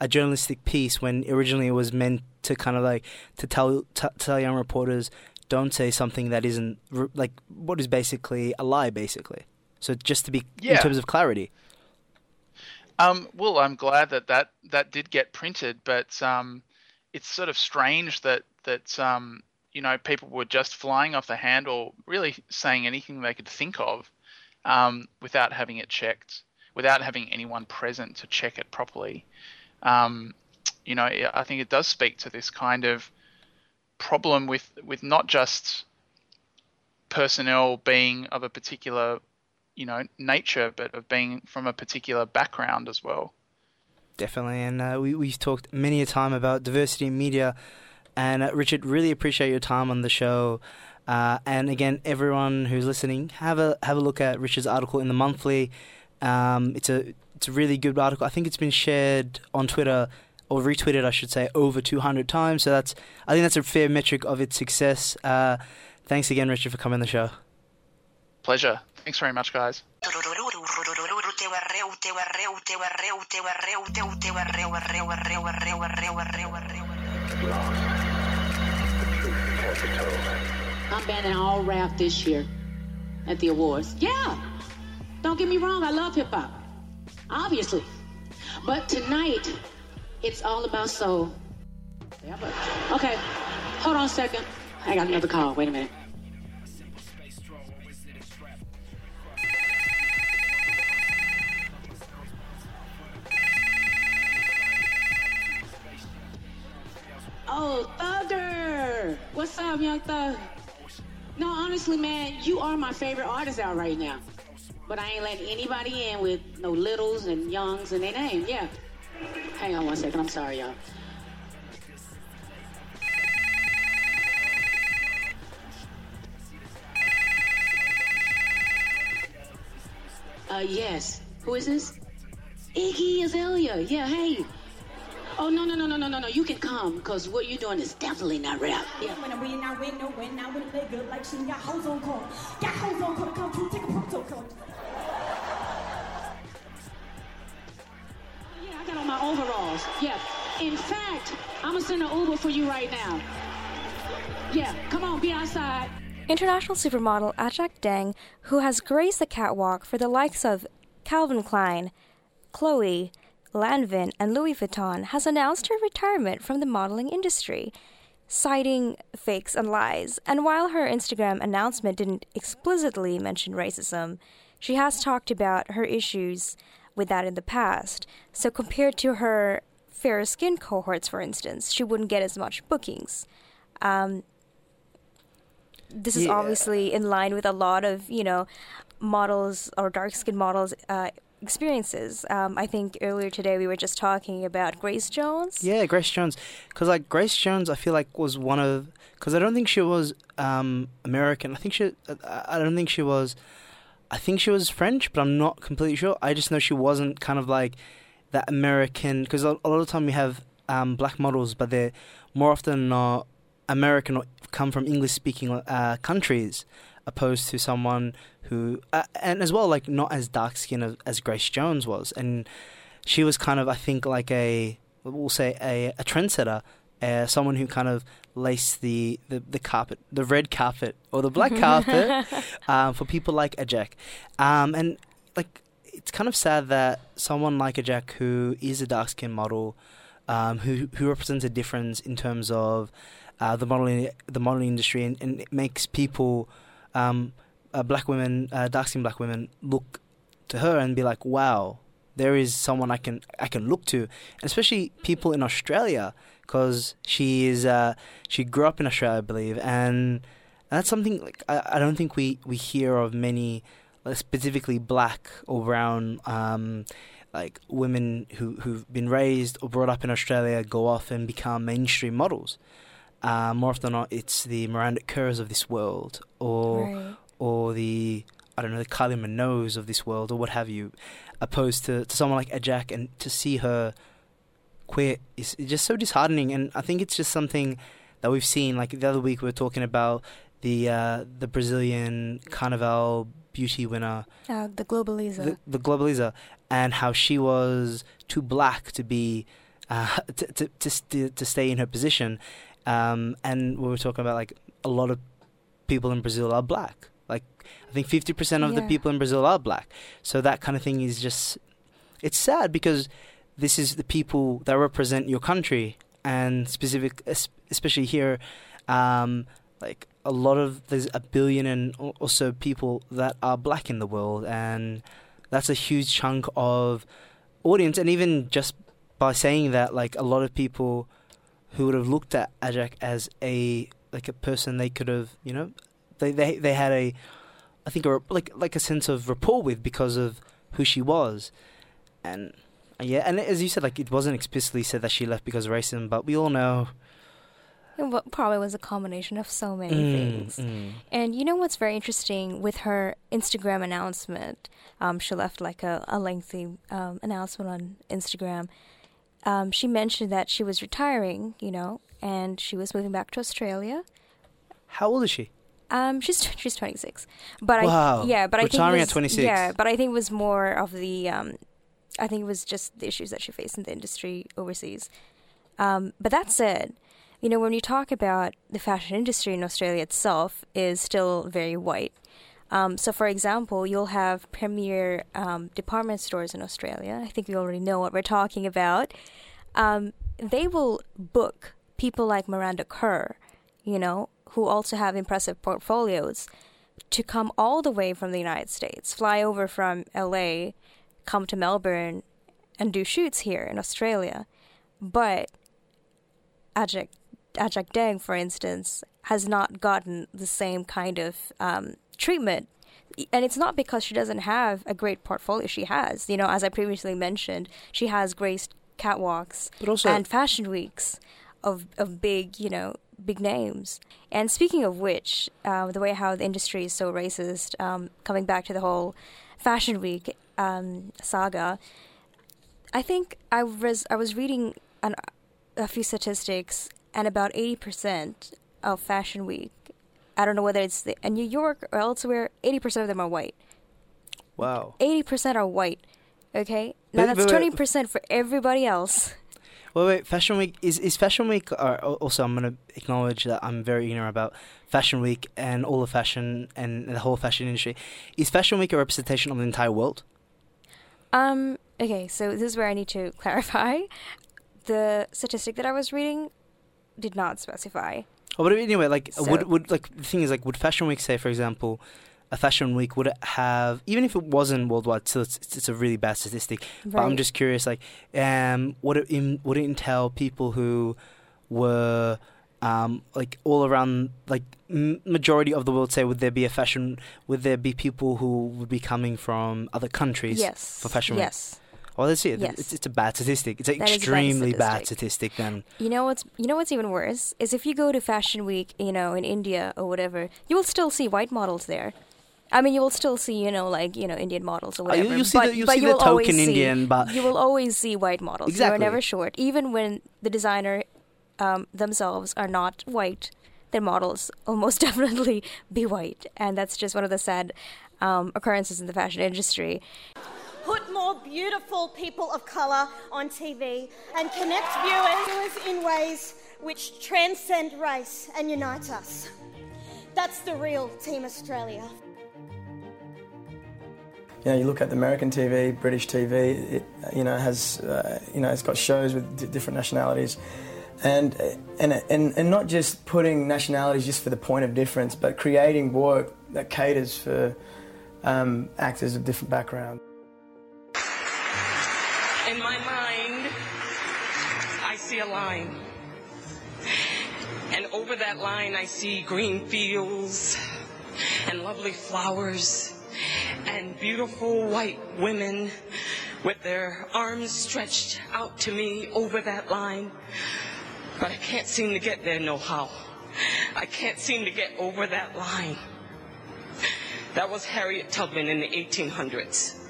a journalistic piece when originally it was meant to kind of like to tell t- tell young reporters don't say something that isn't like what is basically a lie basically so just to be yeah. in terms of clarity um, well i'm glad that that that did get printed but um, it's sort of strange that that um, you know people were just flying off the handle, really saying anything they could think of, um, without having it checked, without having anyone present to check it properly. Um, you know, I think it does speak to this kind of problem with with not just personnel being of a particular you know nature, but of being from a particular background as well. Definitely, and uh, we we've talked many a time about diversity in media, and uh, Richard, really appreciate your time on the show. Uh, and again, everyone who's listening, have a have a look at Richard's article in the monthly. Um, it's a it's a really good article. I think it's been shared on Twitter or retweeted, I should say, over 200 times. So that's I think that's a fair metric of its success. Uh, thanks again, Richard, for coming on the show. Pleasure. Thanks very much, guys. I'm banning all rap this year at the awards. Yeah. Don't get me wrong, I love hip hop. Obviously. But tonight, it's all about soul. Okay, hold on a second. I got another call. Wait a minute. Oh, What's up, young thug? No, honestly, man, you are my favorite artist out right now. But I ain't letting anybody in with no littles and youngs in their name. Yeah. Hang on one second. I'm sorry, y'all. Uh, yes. Who is this? Iggy Azalea. Yeah, hey. Oh no no no no no no no! You can come because what you're doing is definitely not rap. Yeah. When I win, I win, no win. I win play good like she got hoes on call. Got hoes on call. Come through, take a protocol. Yeah, I got on my overalls. Yeah. In fact, I'm gonna send an Uber for you right now. Yeah, come on, be outside. International supermodel Ajak Deng, who has graced the catwalk for the likes of Calvin Klein, Chloe, Lanvin, and Louis Vuitton, has announced her retirement from the modeling industry, citing fakes and lies. And while her Instagram announcement didn't explicitly mention racism, she has talked about her issues with that in the past. So, compared to her fair skin cohorts, for instance, she wouldn't get as much bookings. Um, this is yeah. obviously in line with a lot of, you know, models or dark skinned models uh, experiences. Um, I think earlier today we were just talking about Grace Jones. Yeah, Grace Jones, because like Grace Jones, I feel like was one of because I don't think she was um, American. I think she, I don't think she was. I think she was French, but I'm not completely sure. I just know she wasn't kind of like that American because a, lot of time we have um, black models, but they're more often not American or come from English speaking uh, countries opposed to someone who, uh, and as well, like not as dark skinned as Grace Jones was, and she was kind of, I think, like a we'll say a, a trendsetter, uh, someone who kind of laced the, the, the carpet, the red carpet or the black carpet um, for people like Ajak, um, and like it's kind of sad that someone like Ajak, who is a dark skinned model, um, who who represents a difference in terms of uh, the modeling the modeling industry, and, and it makes people, um, uh, black women, uh, dark skinned black women, look to her and be like, wow, there is someone I can I can look to, and especially people in Australia because she is uh, she grew up in Australia, I believe, and that's something like I, I don't think we, we hear of many specifically black or brown um, like women who who've been raised or brought up in Australia go off and become mainstream models. Uh, more often than not, it's the Miranda Kerrs of this world, or Right. or the I don't know the Kylie Minogues of this world, or what have you, opposed to, to someone like Ajak, and to see her quit is is just so disheartening. And I think it's just something that we've seen. Like the other week, we were talking about the uh, the Brazilian Carnival beauty winner, Uh, the Globeleza. the, the Globeleza, and how she was too black to be uh, to, to to st- to stay in her position. Um, and we were talking about like a lot of people in Brazil are black. Like I think fifty percent of the people in Brazil are black. So that kind of thing is just it's sad because this is the people that represent your country and specific especially here um, like a lot of there's a billion and also people that are black in the world and that's a huge chunk of audience and even just by saying that like a lot of people who would have looked at Ajak as a like a person they could have you know they they they had a I think a, like like a sense of rapport with because of who she was and yeah and as you said like it wasn't explicitly said that she left because of racism but we all know It probably was a combination of so many Mm, things. mm. And you know what's very interesting with her Instagram announcement? Um, she left like a, a lengthy um, announcement on Instagram. Um, she mentioned that she was retiring, you know, and she was moving back to Australia. how old is she Um, she's she's 26, but Wow. I yeah, but I Retiring at think was, 26. Yeah, but I think it was more of the um, I think it was just the issues that she faced in the industry overseas. Um, but that said, you know, when you talk about the fashion industry in Australia itself is still very white. Um, so, for example, you'll have premier um, department stores in Australia. I think we already know what we're talking about. Um, they will book people like Miranda Kerr, you know, who also have impressive portfolios, to come all the way from the United States, fly over from LA, come to Melbourne, and do shoots here in Australia. But Ajak, Ajak Deng, for instance, has not gotten the same kind of um, treatment. And it's not because she doesn't have a great portfolio. She has, you know, as I previously mentioned, she has graced catwalks and fashion weeks of of big, you know, big names. And speaking of which, uh, the way how the industry is so racist, um, coming back to the whole fashion week um, saga, I think I was I was reading an, a few statistics, and about eighty percent of Fashion Week, I don't know whether it's the, in New York or elsewhere, eighty percent of them are white. wow Eighty percent are white. Okay, now Wait, that's wait, wait. twenty percent for everybody else. Wait, wait. Fashion Week is is Fashion Week. Or also, I'm gonna acknowledge that I'm very ignorant about Fashion Week and all of fashion and the whole fashion industry. Is Fashion Week a representation of the entire world? Um. Okay, so this is where I need to clarify. The statistic that I was reading did not specify. Oh, but anyway, like So- would would like the thing is like would Fashion Week say, for example, a Fashion Week would it have even if it wasn't worldwide? Still, it's, it's a really bad statistic. But I'm just curious, like, um, would it in, would it entail people who were um like all around like m- majority of the world? Say, would there be a fashion? Would there be people who would be coming from other countries? Yes. For Fashion Week. Yes. Well, that's it. Yes. It's, it's a bad statistic. It's an That a bad extremely bad statistic. statistic. Then. You know what's you know what's even worse is if you go to Fashion Week, you know, in India or whatever, you will still see white models there. I mean, you will still see, you know, like you know, Indian models or Uh, you- whatever. you'll see but the- you'll but see you the will always token see, Indian, but- you will always see white models. You Exactly. are never short, even when the designer um, themselves are not white. Their models will most definitely be white, and that's just one of the sad um, occurrences in the fashion industry. Put more beautiful people of colour on TV and connect viewers in ways which transcend race and unite us. That's the real Team Australia. You know, you look at the American TV, British TV. It you know has uh, you know it's got shows with d- different nationalities, and and and and not just putting nationalities just for the point of difference, but creating work that caters for um, actors of different backgrounds. In my mind, I see a line. And over that line, I see green fields and lovely flowers and beautiful white women with their arms stretched out to me over that line. But I can't seem to get there no how. I can't seem to get over that line. That was Harriet Tubman in the 1800s.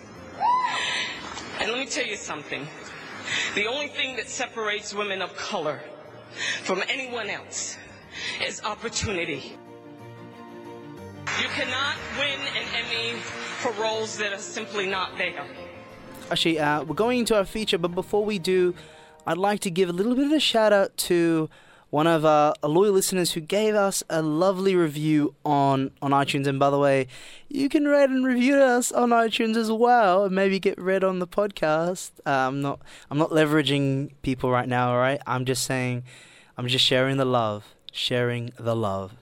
And let me tell you something. The only thing that separates women of color from anyone else is opportunity. You cannot win an Emmy for roles that are simply not there. Actually, uh, we're going into our feature, but before we do, I'd like to give a little bit of a shout out to one of our loyal listeners who gave us a lovely review on, on iTunes. And by the way, you can rate and review us on iTunes as well, and maybe get read on the podcast. Uh, I'm not I'm not leveraging people right now. All right, I'm just saying, I'm just sharing the love, sharing the love.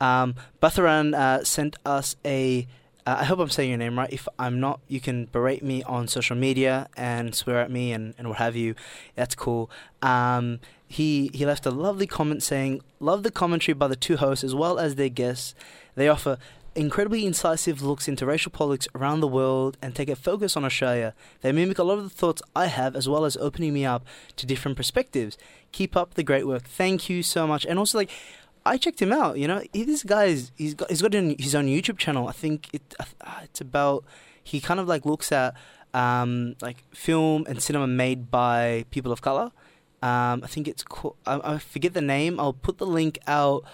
Um, Batharan uh, sent us a uh, I hope I'm saying your name right. If I'm not, you can berate me on social media and swear at me and, and what have you. That's cool. Um, he he left a lovely comment saying, "Love the commentary by the two hosts as well as their guests. They offer." Incredibly incisive looks into racial politics around the world and take a focus on Australia. They mimic a lot of the thoughts I have, as well as opening me up to different perspectives. Keep up the great work. Thank you so much. And also, like, I checked him out. You know, this guy's he's got he's got his own YouTube channel. I think it uh, it's about he kind of like looks at um, like film and cinema made by people of color. Um, I think it's cool. I, I, forget the name. I'll put the link out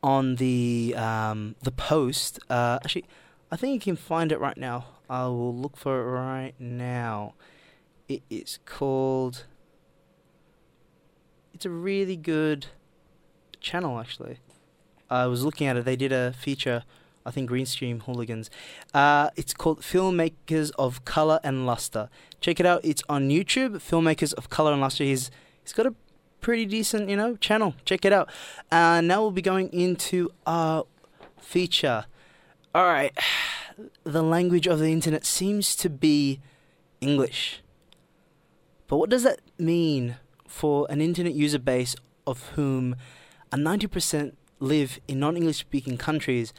on the um, the post. Uh, actually, I think you can find it right now. I will look for it right now. It is called. It's a really good channel actually. I was looking at it. They did a feature, I think Green Street Hooligans. Uh, it's called Filmmakers of Color and Luster. Check it out. It's on YouTube. Filmmakers of Color and Luster. He's he's got a pretty decent, you know, channel. Check it out. Uh, now we'll be going into our feature. All right. The language of the internet seems to be English. But what does that mean for an internet user base of whom and 90% live in non English speaking countries,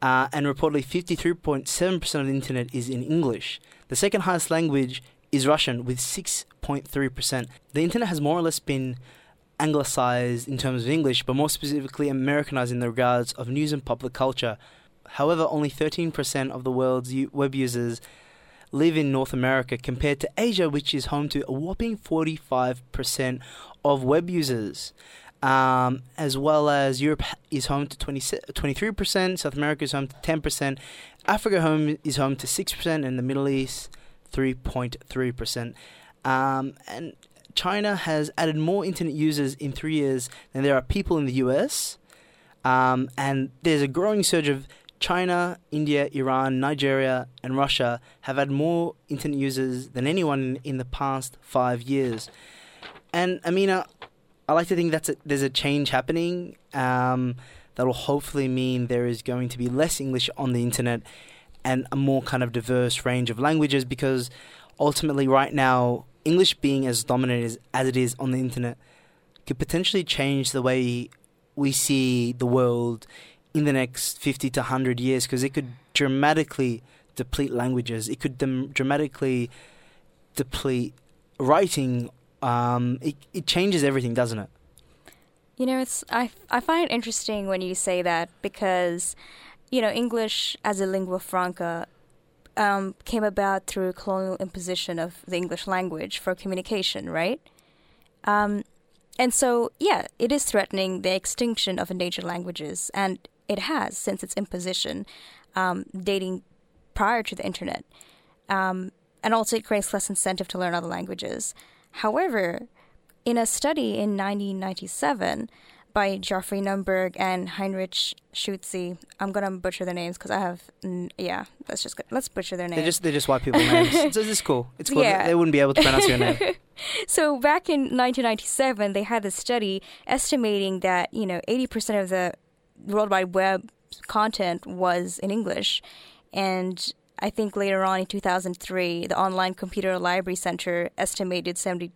uh, and reportedly 53.7% of the internet is in English. The second highest language is Russian with 6.3%. The internet has more or less been anglicized in terms of English, but more specifically Americanized in the regards of news and popular culture. However, only 13% of the world's web users live in North America compared to Asia, which is home to a whopping 45% of web users um, as well as Europe is home to 20, 23%, South America is home to 10%, Africa home is home to 6%, and the Middle East 3.3%. Um, and China has added more internet users in three years than there are people in the US. Um, and there's a growing surge of China, India, Iran, Nigeria, and Russia have had more internet users than anyone in the past five years. And Amina, I like to think that there's a change happening um, that will hopefully mean there is going to be less English on the internet and a more kind of diverse range of languages because ultimately, right now, English being as dominant as, as it is on the internet could potentially change the way we see the world in the next 50 to 100 years because it could dramatically deplete languages. It could dem- dramatically deplete writing um, it, it changes everything, doesn't it? You know, it's I, I find it interesting when you say that because, you know, English as a lingua franca um, came about through colonial imposition of the English language for communication, right? Um, and so, yeah, it is threatening the extinction of endangered languages, and it has since its imposition, um, dating prior to the internet. Um, and also, it creates less incentive to learn other languages. However, in a study in 1997, by Geoffrey Nunberg and Heinrich Schutze. I'm gonna butcher their names because I have, n- yeah. Let's just go, let's butcher their names. They're just they're just white people names. it's, it's cool. It's cool. Yeah. They wouldn't be able to pronounce your name. so back in 1997, they had this study estimating that you know 80% of the World Wide Web content was in English, and I think later on in 2003, the Online Computer Library Center estimated 72%.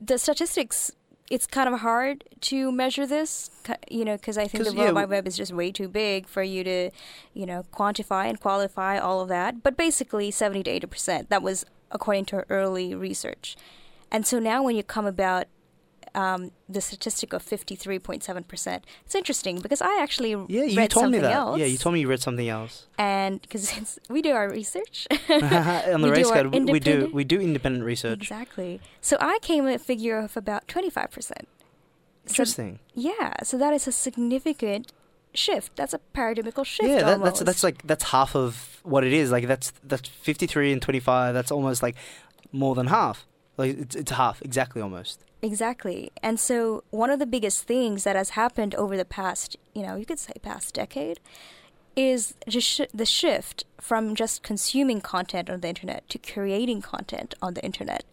The statistics. It's kind of hard to measure this, you know, because I think the World yeah, Wide Web is just way too big for you to, you know, quantify and qualify all of that. But basically, 70 to 80 percent. That was according to early research. And so now, when you come about um, the statistic of 53.7 percent, it's interesting because I actually Yeah, you read told me that. else. Yeah, you told me you read something else. and because we do our research On the race card, we- do independent- we do independent research. Exactly. So I came at a figure of about 25 percent. Interesting. Yeah, so that is a significant shift. That's a paradigmical shift. yeah, that, that's that's like that's half of what it is. Like that's that's fifty three and twenty five. That's almost like more than half. Like it's it's half exactly almost. Exactly. And so one of the biggest things that has happened over the past, you know, you could say past decade, is just sh- the shift from just consuming content on the internet to creating content on the internet.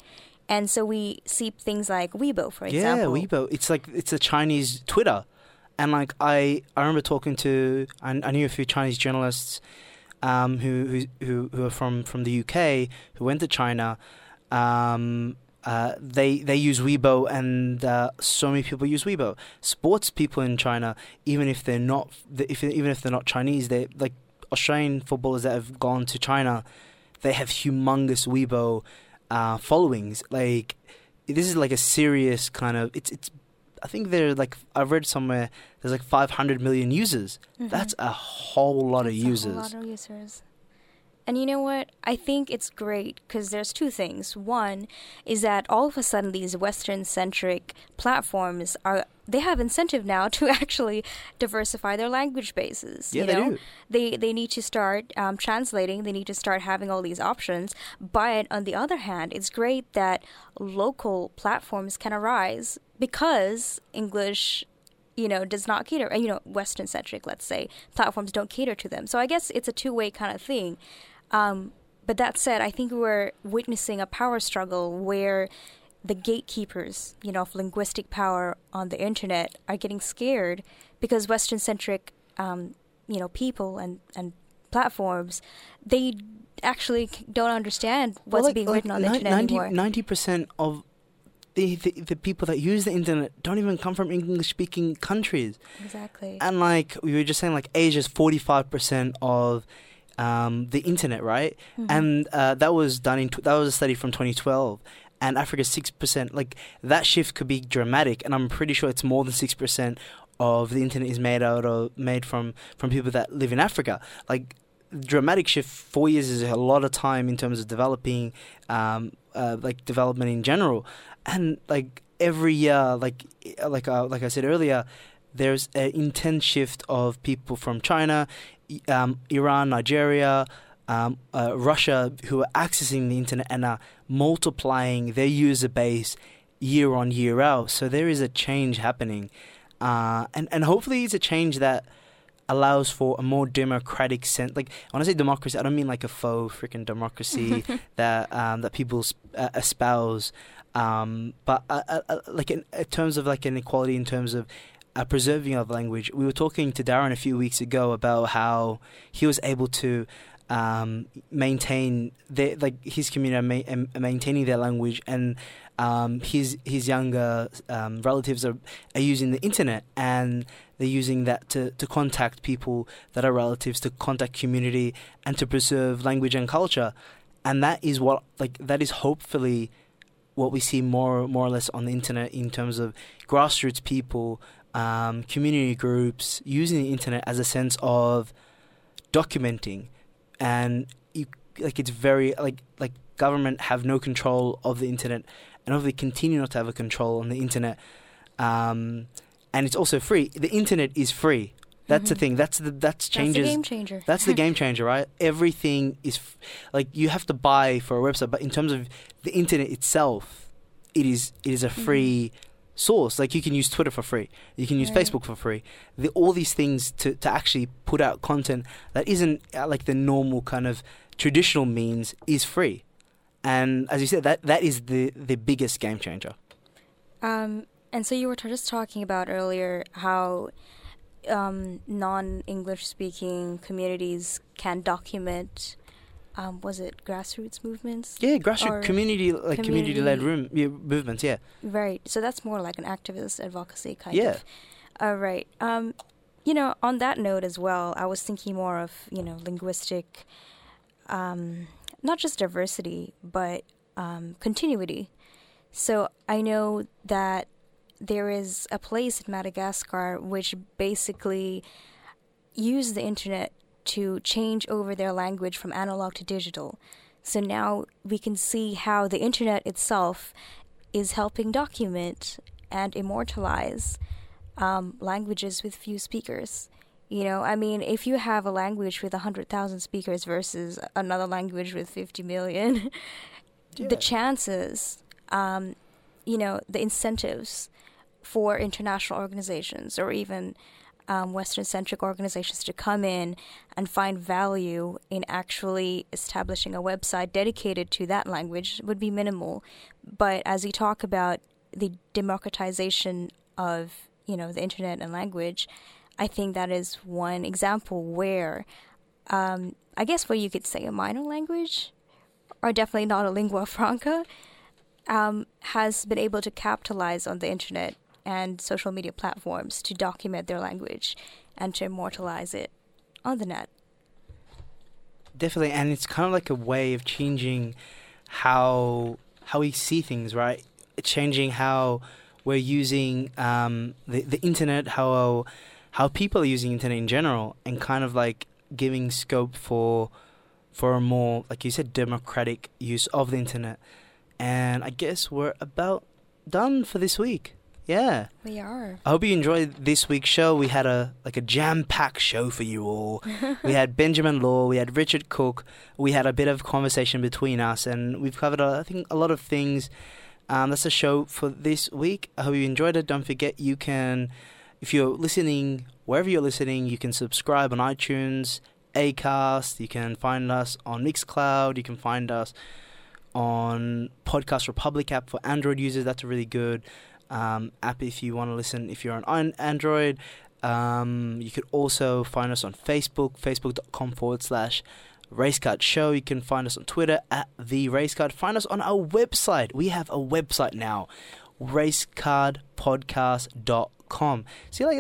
And so we see things like Weibo, for yeah, example. Yeah, Weibo. It's like it's a Chinese Twitter, and like I I remember talking to I, I knew a few Chinese journalists, um, who who who who are from from the UK who went to China, um. Uh, they they use Weibo and uh, so many people use Weibo. Sports people in China, even if they're not, if even if they're not Chinese, they like Australian footballers that have gone to China, they have humongous Weibo uh, followings. Like this is like a serious kind of it's it's. I think they're like I read somewhere there's like 500 million users. Mhm. That's a whole lot of That's a users. whole lot of users. And you know what? I think it's great because there's two things. One is that all of a sudden these Western-centric platforms are they have incentive now to actually diversify their language bases. Yeah, you they do. They they need to start um, translating. They need to start having all these options. But on the other hand, it's great that local platforms can arise because English you know, does not cater, you know, Western centric, let's say, platforms don't cater to them. So I guess it's a two way kind of thing. Um, but that said, I think we're witnessing a power struggle where the gatekeepers, you know, of linguistic power on the internet are getting scared because Western centric, um, you know, people and, and platforms, they actually don't understand what's Well, like- being like written on the ni- internet 90, anymore. 90% of the, the the people that use the internet don't even come from English speaking countries. Exactly. And like we were just saying, like Asia's forty five percent of um, the internet, right? Mhm. And uh, that was done in tw- that was a study from twenty twelve. And Africa's six percent. Like that shift could be dramatic, and I'm pretty sure it's more than six percent of the internet is made out of made from from people that live in Africa. Like dramatic shift. Four years is a lot of time in terms of developing, um, uh, like development in general, and like every year, like like uh, like I said earlier, there's an intense shift of people from China, um, Iran, Nigeria, um, uh, Russia, who are accessing the internet and are multiplying their user base year on year out. So there is a change happening, uh, and and hopefully it's a change that allows for a more democratic sense. Like when I say democracy, I don't mean like a faux freaking democracy that um, that people uh, espouse, um, but uh, uh, uh, like in, in terms of like inequality, in terms of uh, preserving of language. We were talking to Darren a few weeks ago about how he was able to um, maintain their, like his community ma- maintaining their language and um, his his younger um, relatives are, are using the internet and they're using that to, to contact people that are relatives to contact community and to preserve language and culture and that is what like that is hopefully what we see more more or less on the internet in terms of grassroots people um, community groups using the internet as a sense of documenting and you, like it's very like like government have no control of the internet and obviously continue not to have a control on the internet um, and it's also free the internet is free that's the Mhm. thing that's the that's the changes game changer. that's the game changer right everything is f- like you have to buy for a website but in terms of the internet itself it is it is a Mm-hmm. Source. Like you can use Twitter for free, you can use Right. Facebook for free. The, all these things to, to actually put out content that isn't uh, like the normal kind of traditional means is free. And as you said, that that is the the biggest game changer. Um, and so you were t- just talking about earlier how um, non-English speaking communities can document. Um, was it grassroots movements? Yeah, grassroots community like community led room yeah, movements. Yeah, Right. So that's more like an activist advocacy kind of. Yeah. of. All right. Um, you know, on that note as well, I was thinking more of you know linguistic, um, not just diversity, but um, continuity. So I know that there is a place in Madagascar which basically use the internet to change over their language from analog to digital. So now we can see how the internet itself is helping document and immortalize um, languages with few speakers. You know, I mean, if you have a language with 100,000 speakers versus another language with 50 million, the chances, um, you know, the incentives for international organizations or even um, Western centric organizations to come in and find value in actually establishing a website dedicated to that language would be minimal. But as we talk about the democratization of you know the internet and language, I think that is one example where um, I guess where you could say a minor language, or definitely not a lingua franca, um, has been able to capitalize on the internet and social media platforms to document their language and to immortalize it on the net. definitely. And it's kind of like a way of changing how how we see things, right? Changing how we're using um, the the internet, how how people are using internet in general, and kind of like giving scope for for a more, like you said, democratic use of the internet. And I guess we're about done for this week. Yeah. We are. I hope you enjoyed this week's show. We had a like a jam-packed show for you all. we had Benjamin Law, we had Richard Cooke, we had a bit of conversation between us, and we've covered uh, I think a lot of things. Um, that's the show for this week. I hope you enjoyed it. Don't forget you can, if you're listening wherever you're listening, you can subscribe on iTunes, Acast. You can find us on Mixcloud. You can find us on Podcast Republic app for Android users. That's really good um, app if you want to listen. If you're on Android, um, you could also find us on Facebook, facebook.com forward slash Racecard Show. You can find us on Twitter at the Racecard. Find us on our website. We have a website now, racecardpodcast.com. See, like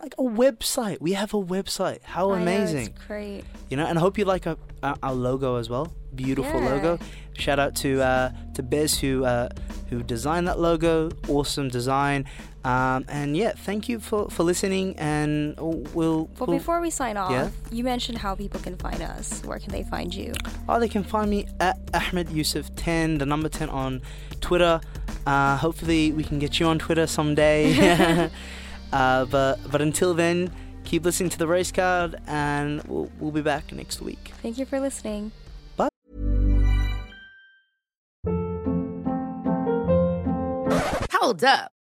like a website. We have a website. How I amazing! it's great. You know, and I hope you like our, our, our logo as well. Beautiful Yeah. logo. Shout out to uh, to Bez who uh, who designed that logo. Awesome design. Um, and yeah, thank you for, for listening. And we'll. But we'll- before we sign off, Yeah? you mentioned how people can find us. Where can they find you? Oh, they can find me at Ahmed Yusuf 10, the number 10 on Twitter. Uh, hopefully, we can get you on Twitter someday. uh, but but until then, keep listening to the race card, and we'll, we'll be back next week. Thank you for listening. Bye. Hold up.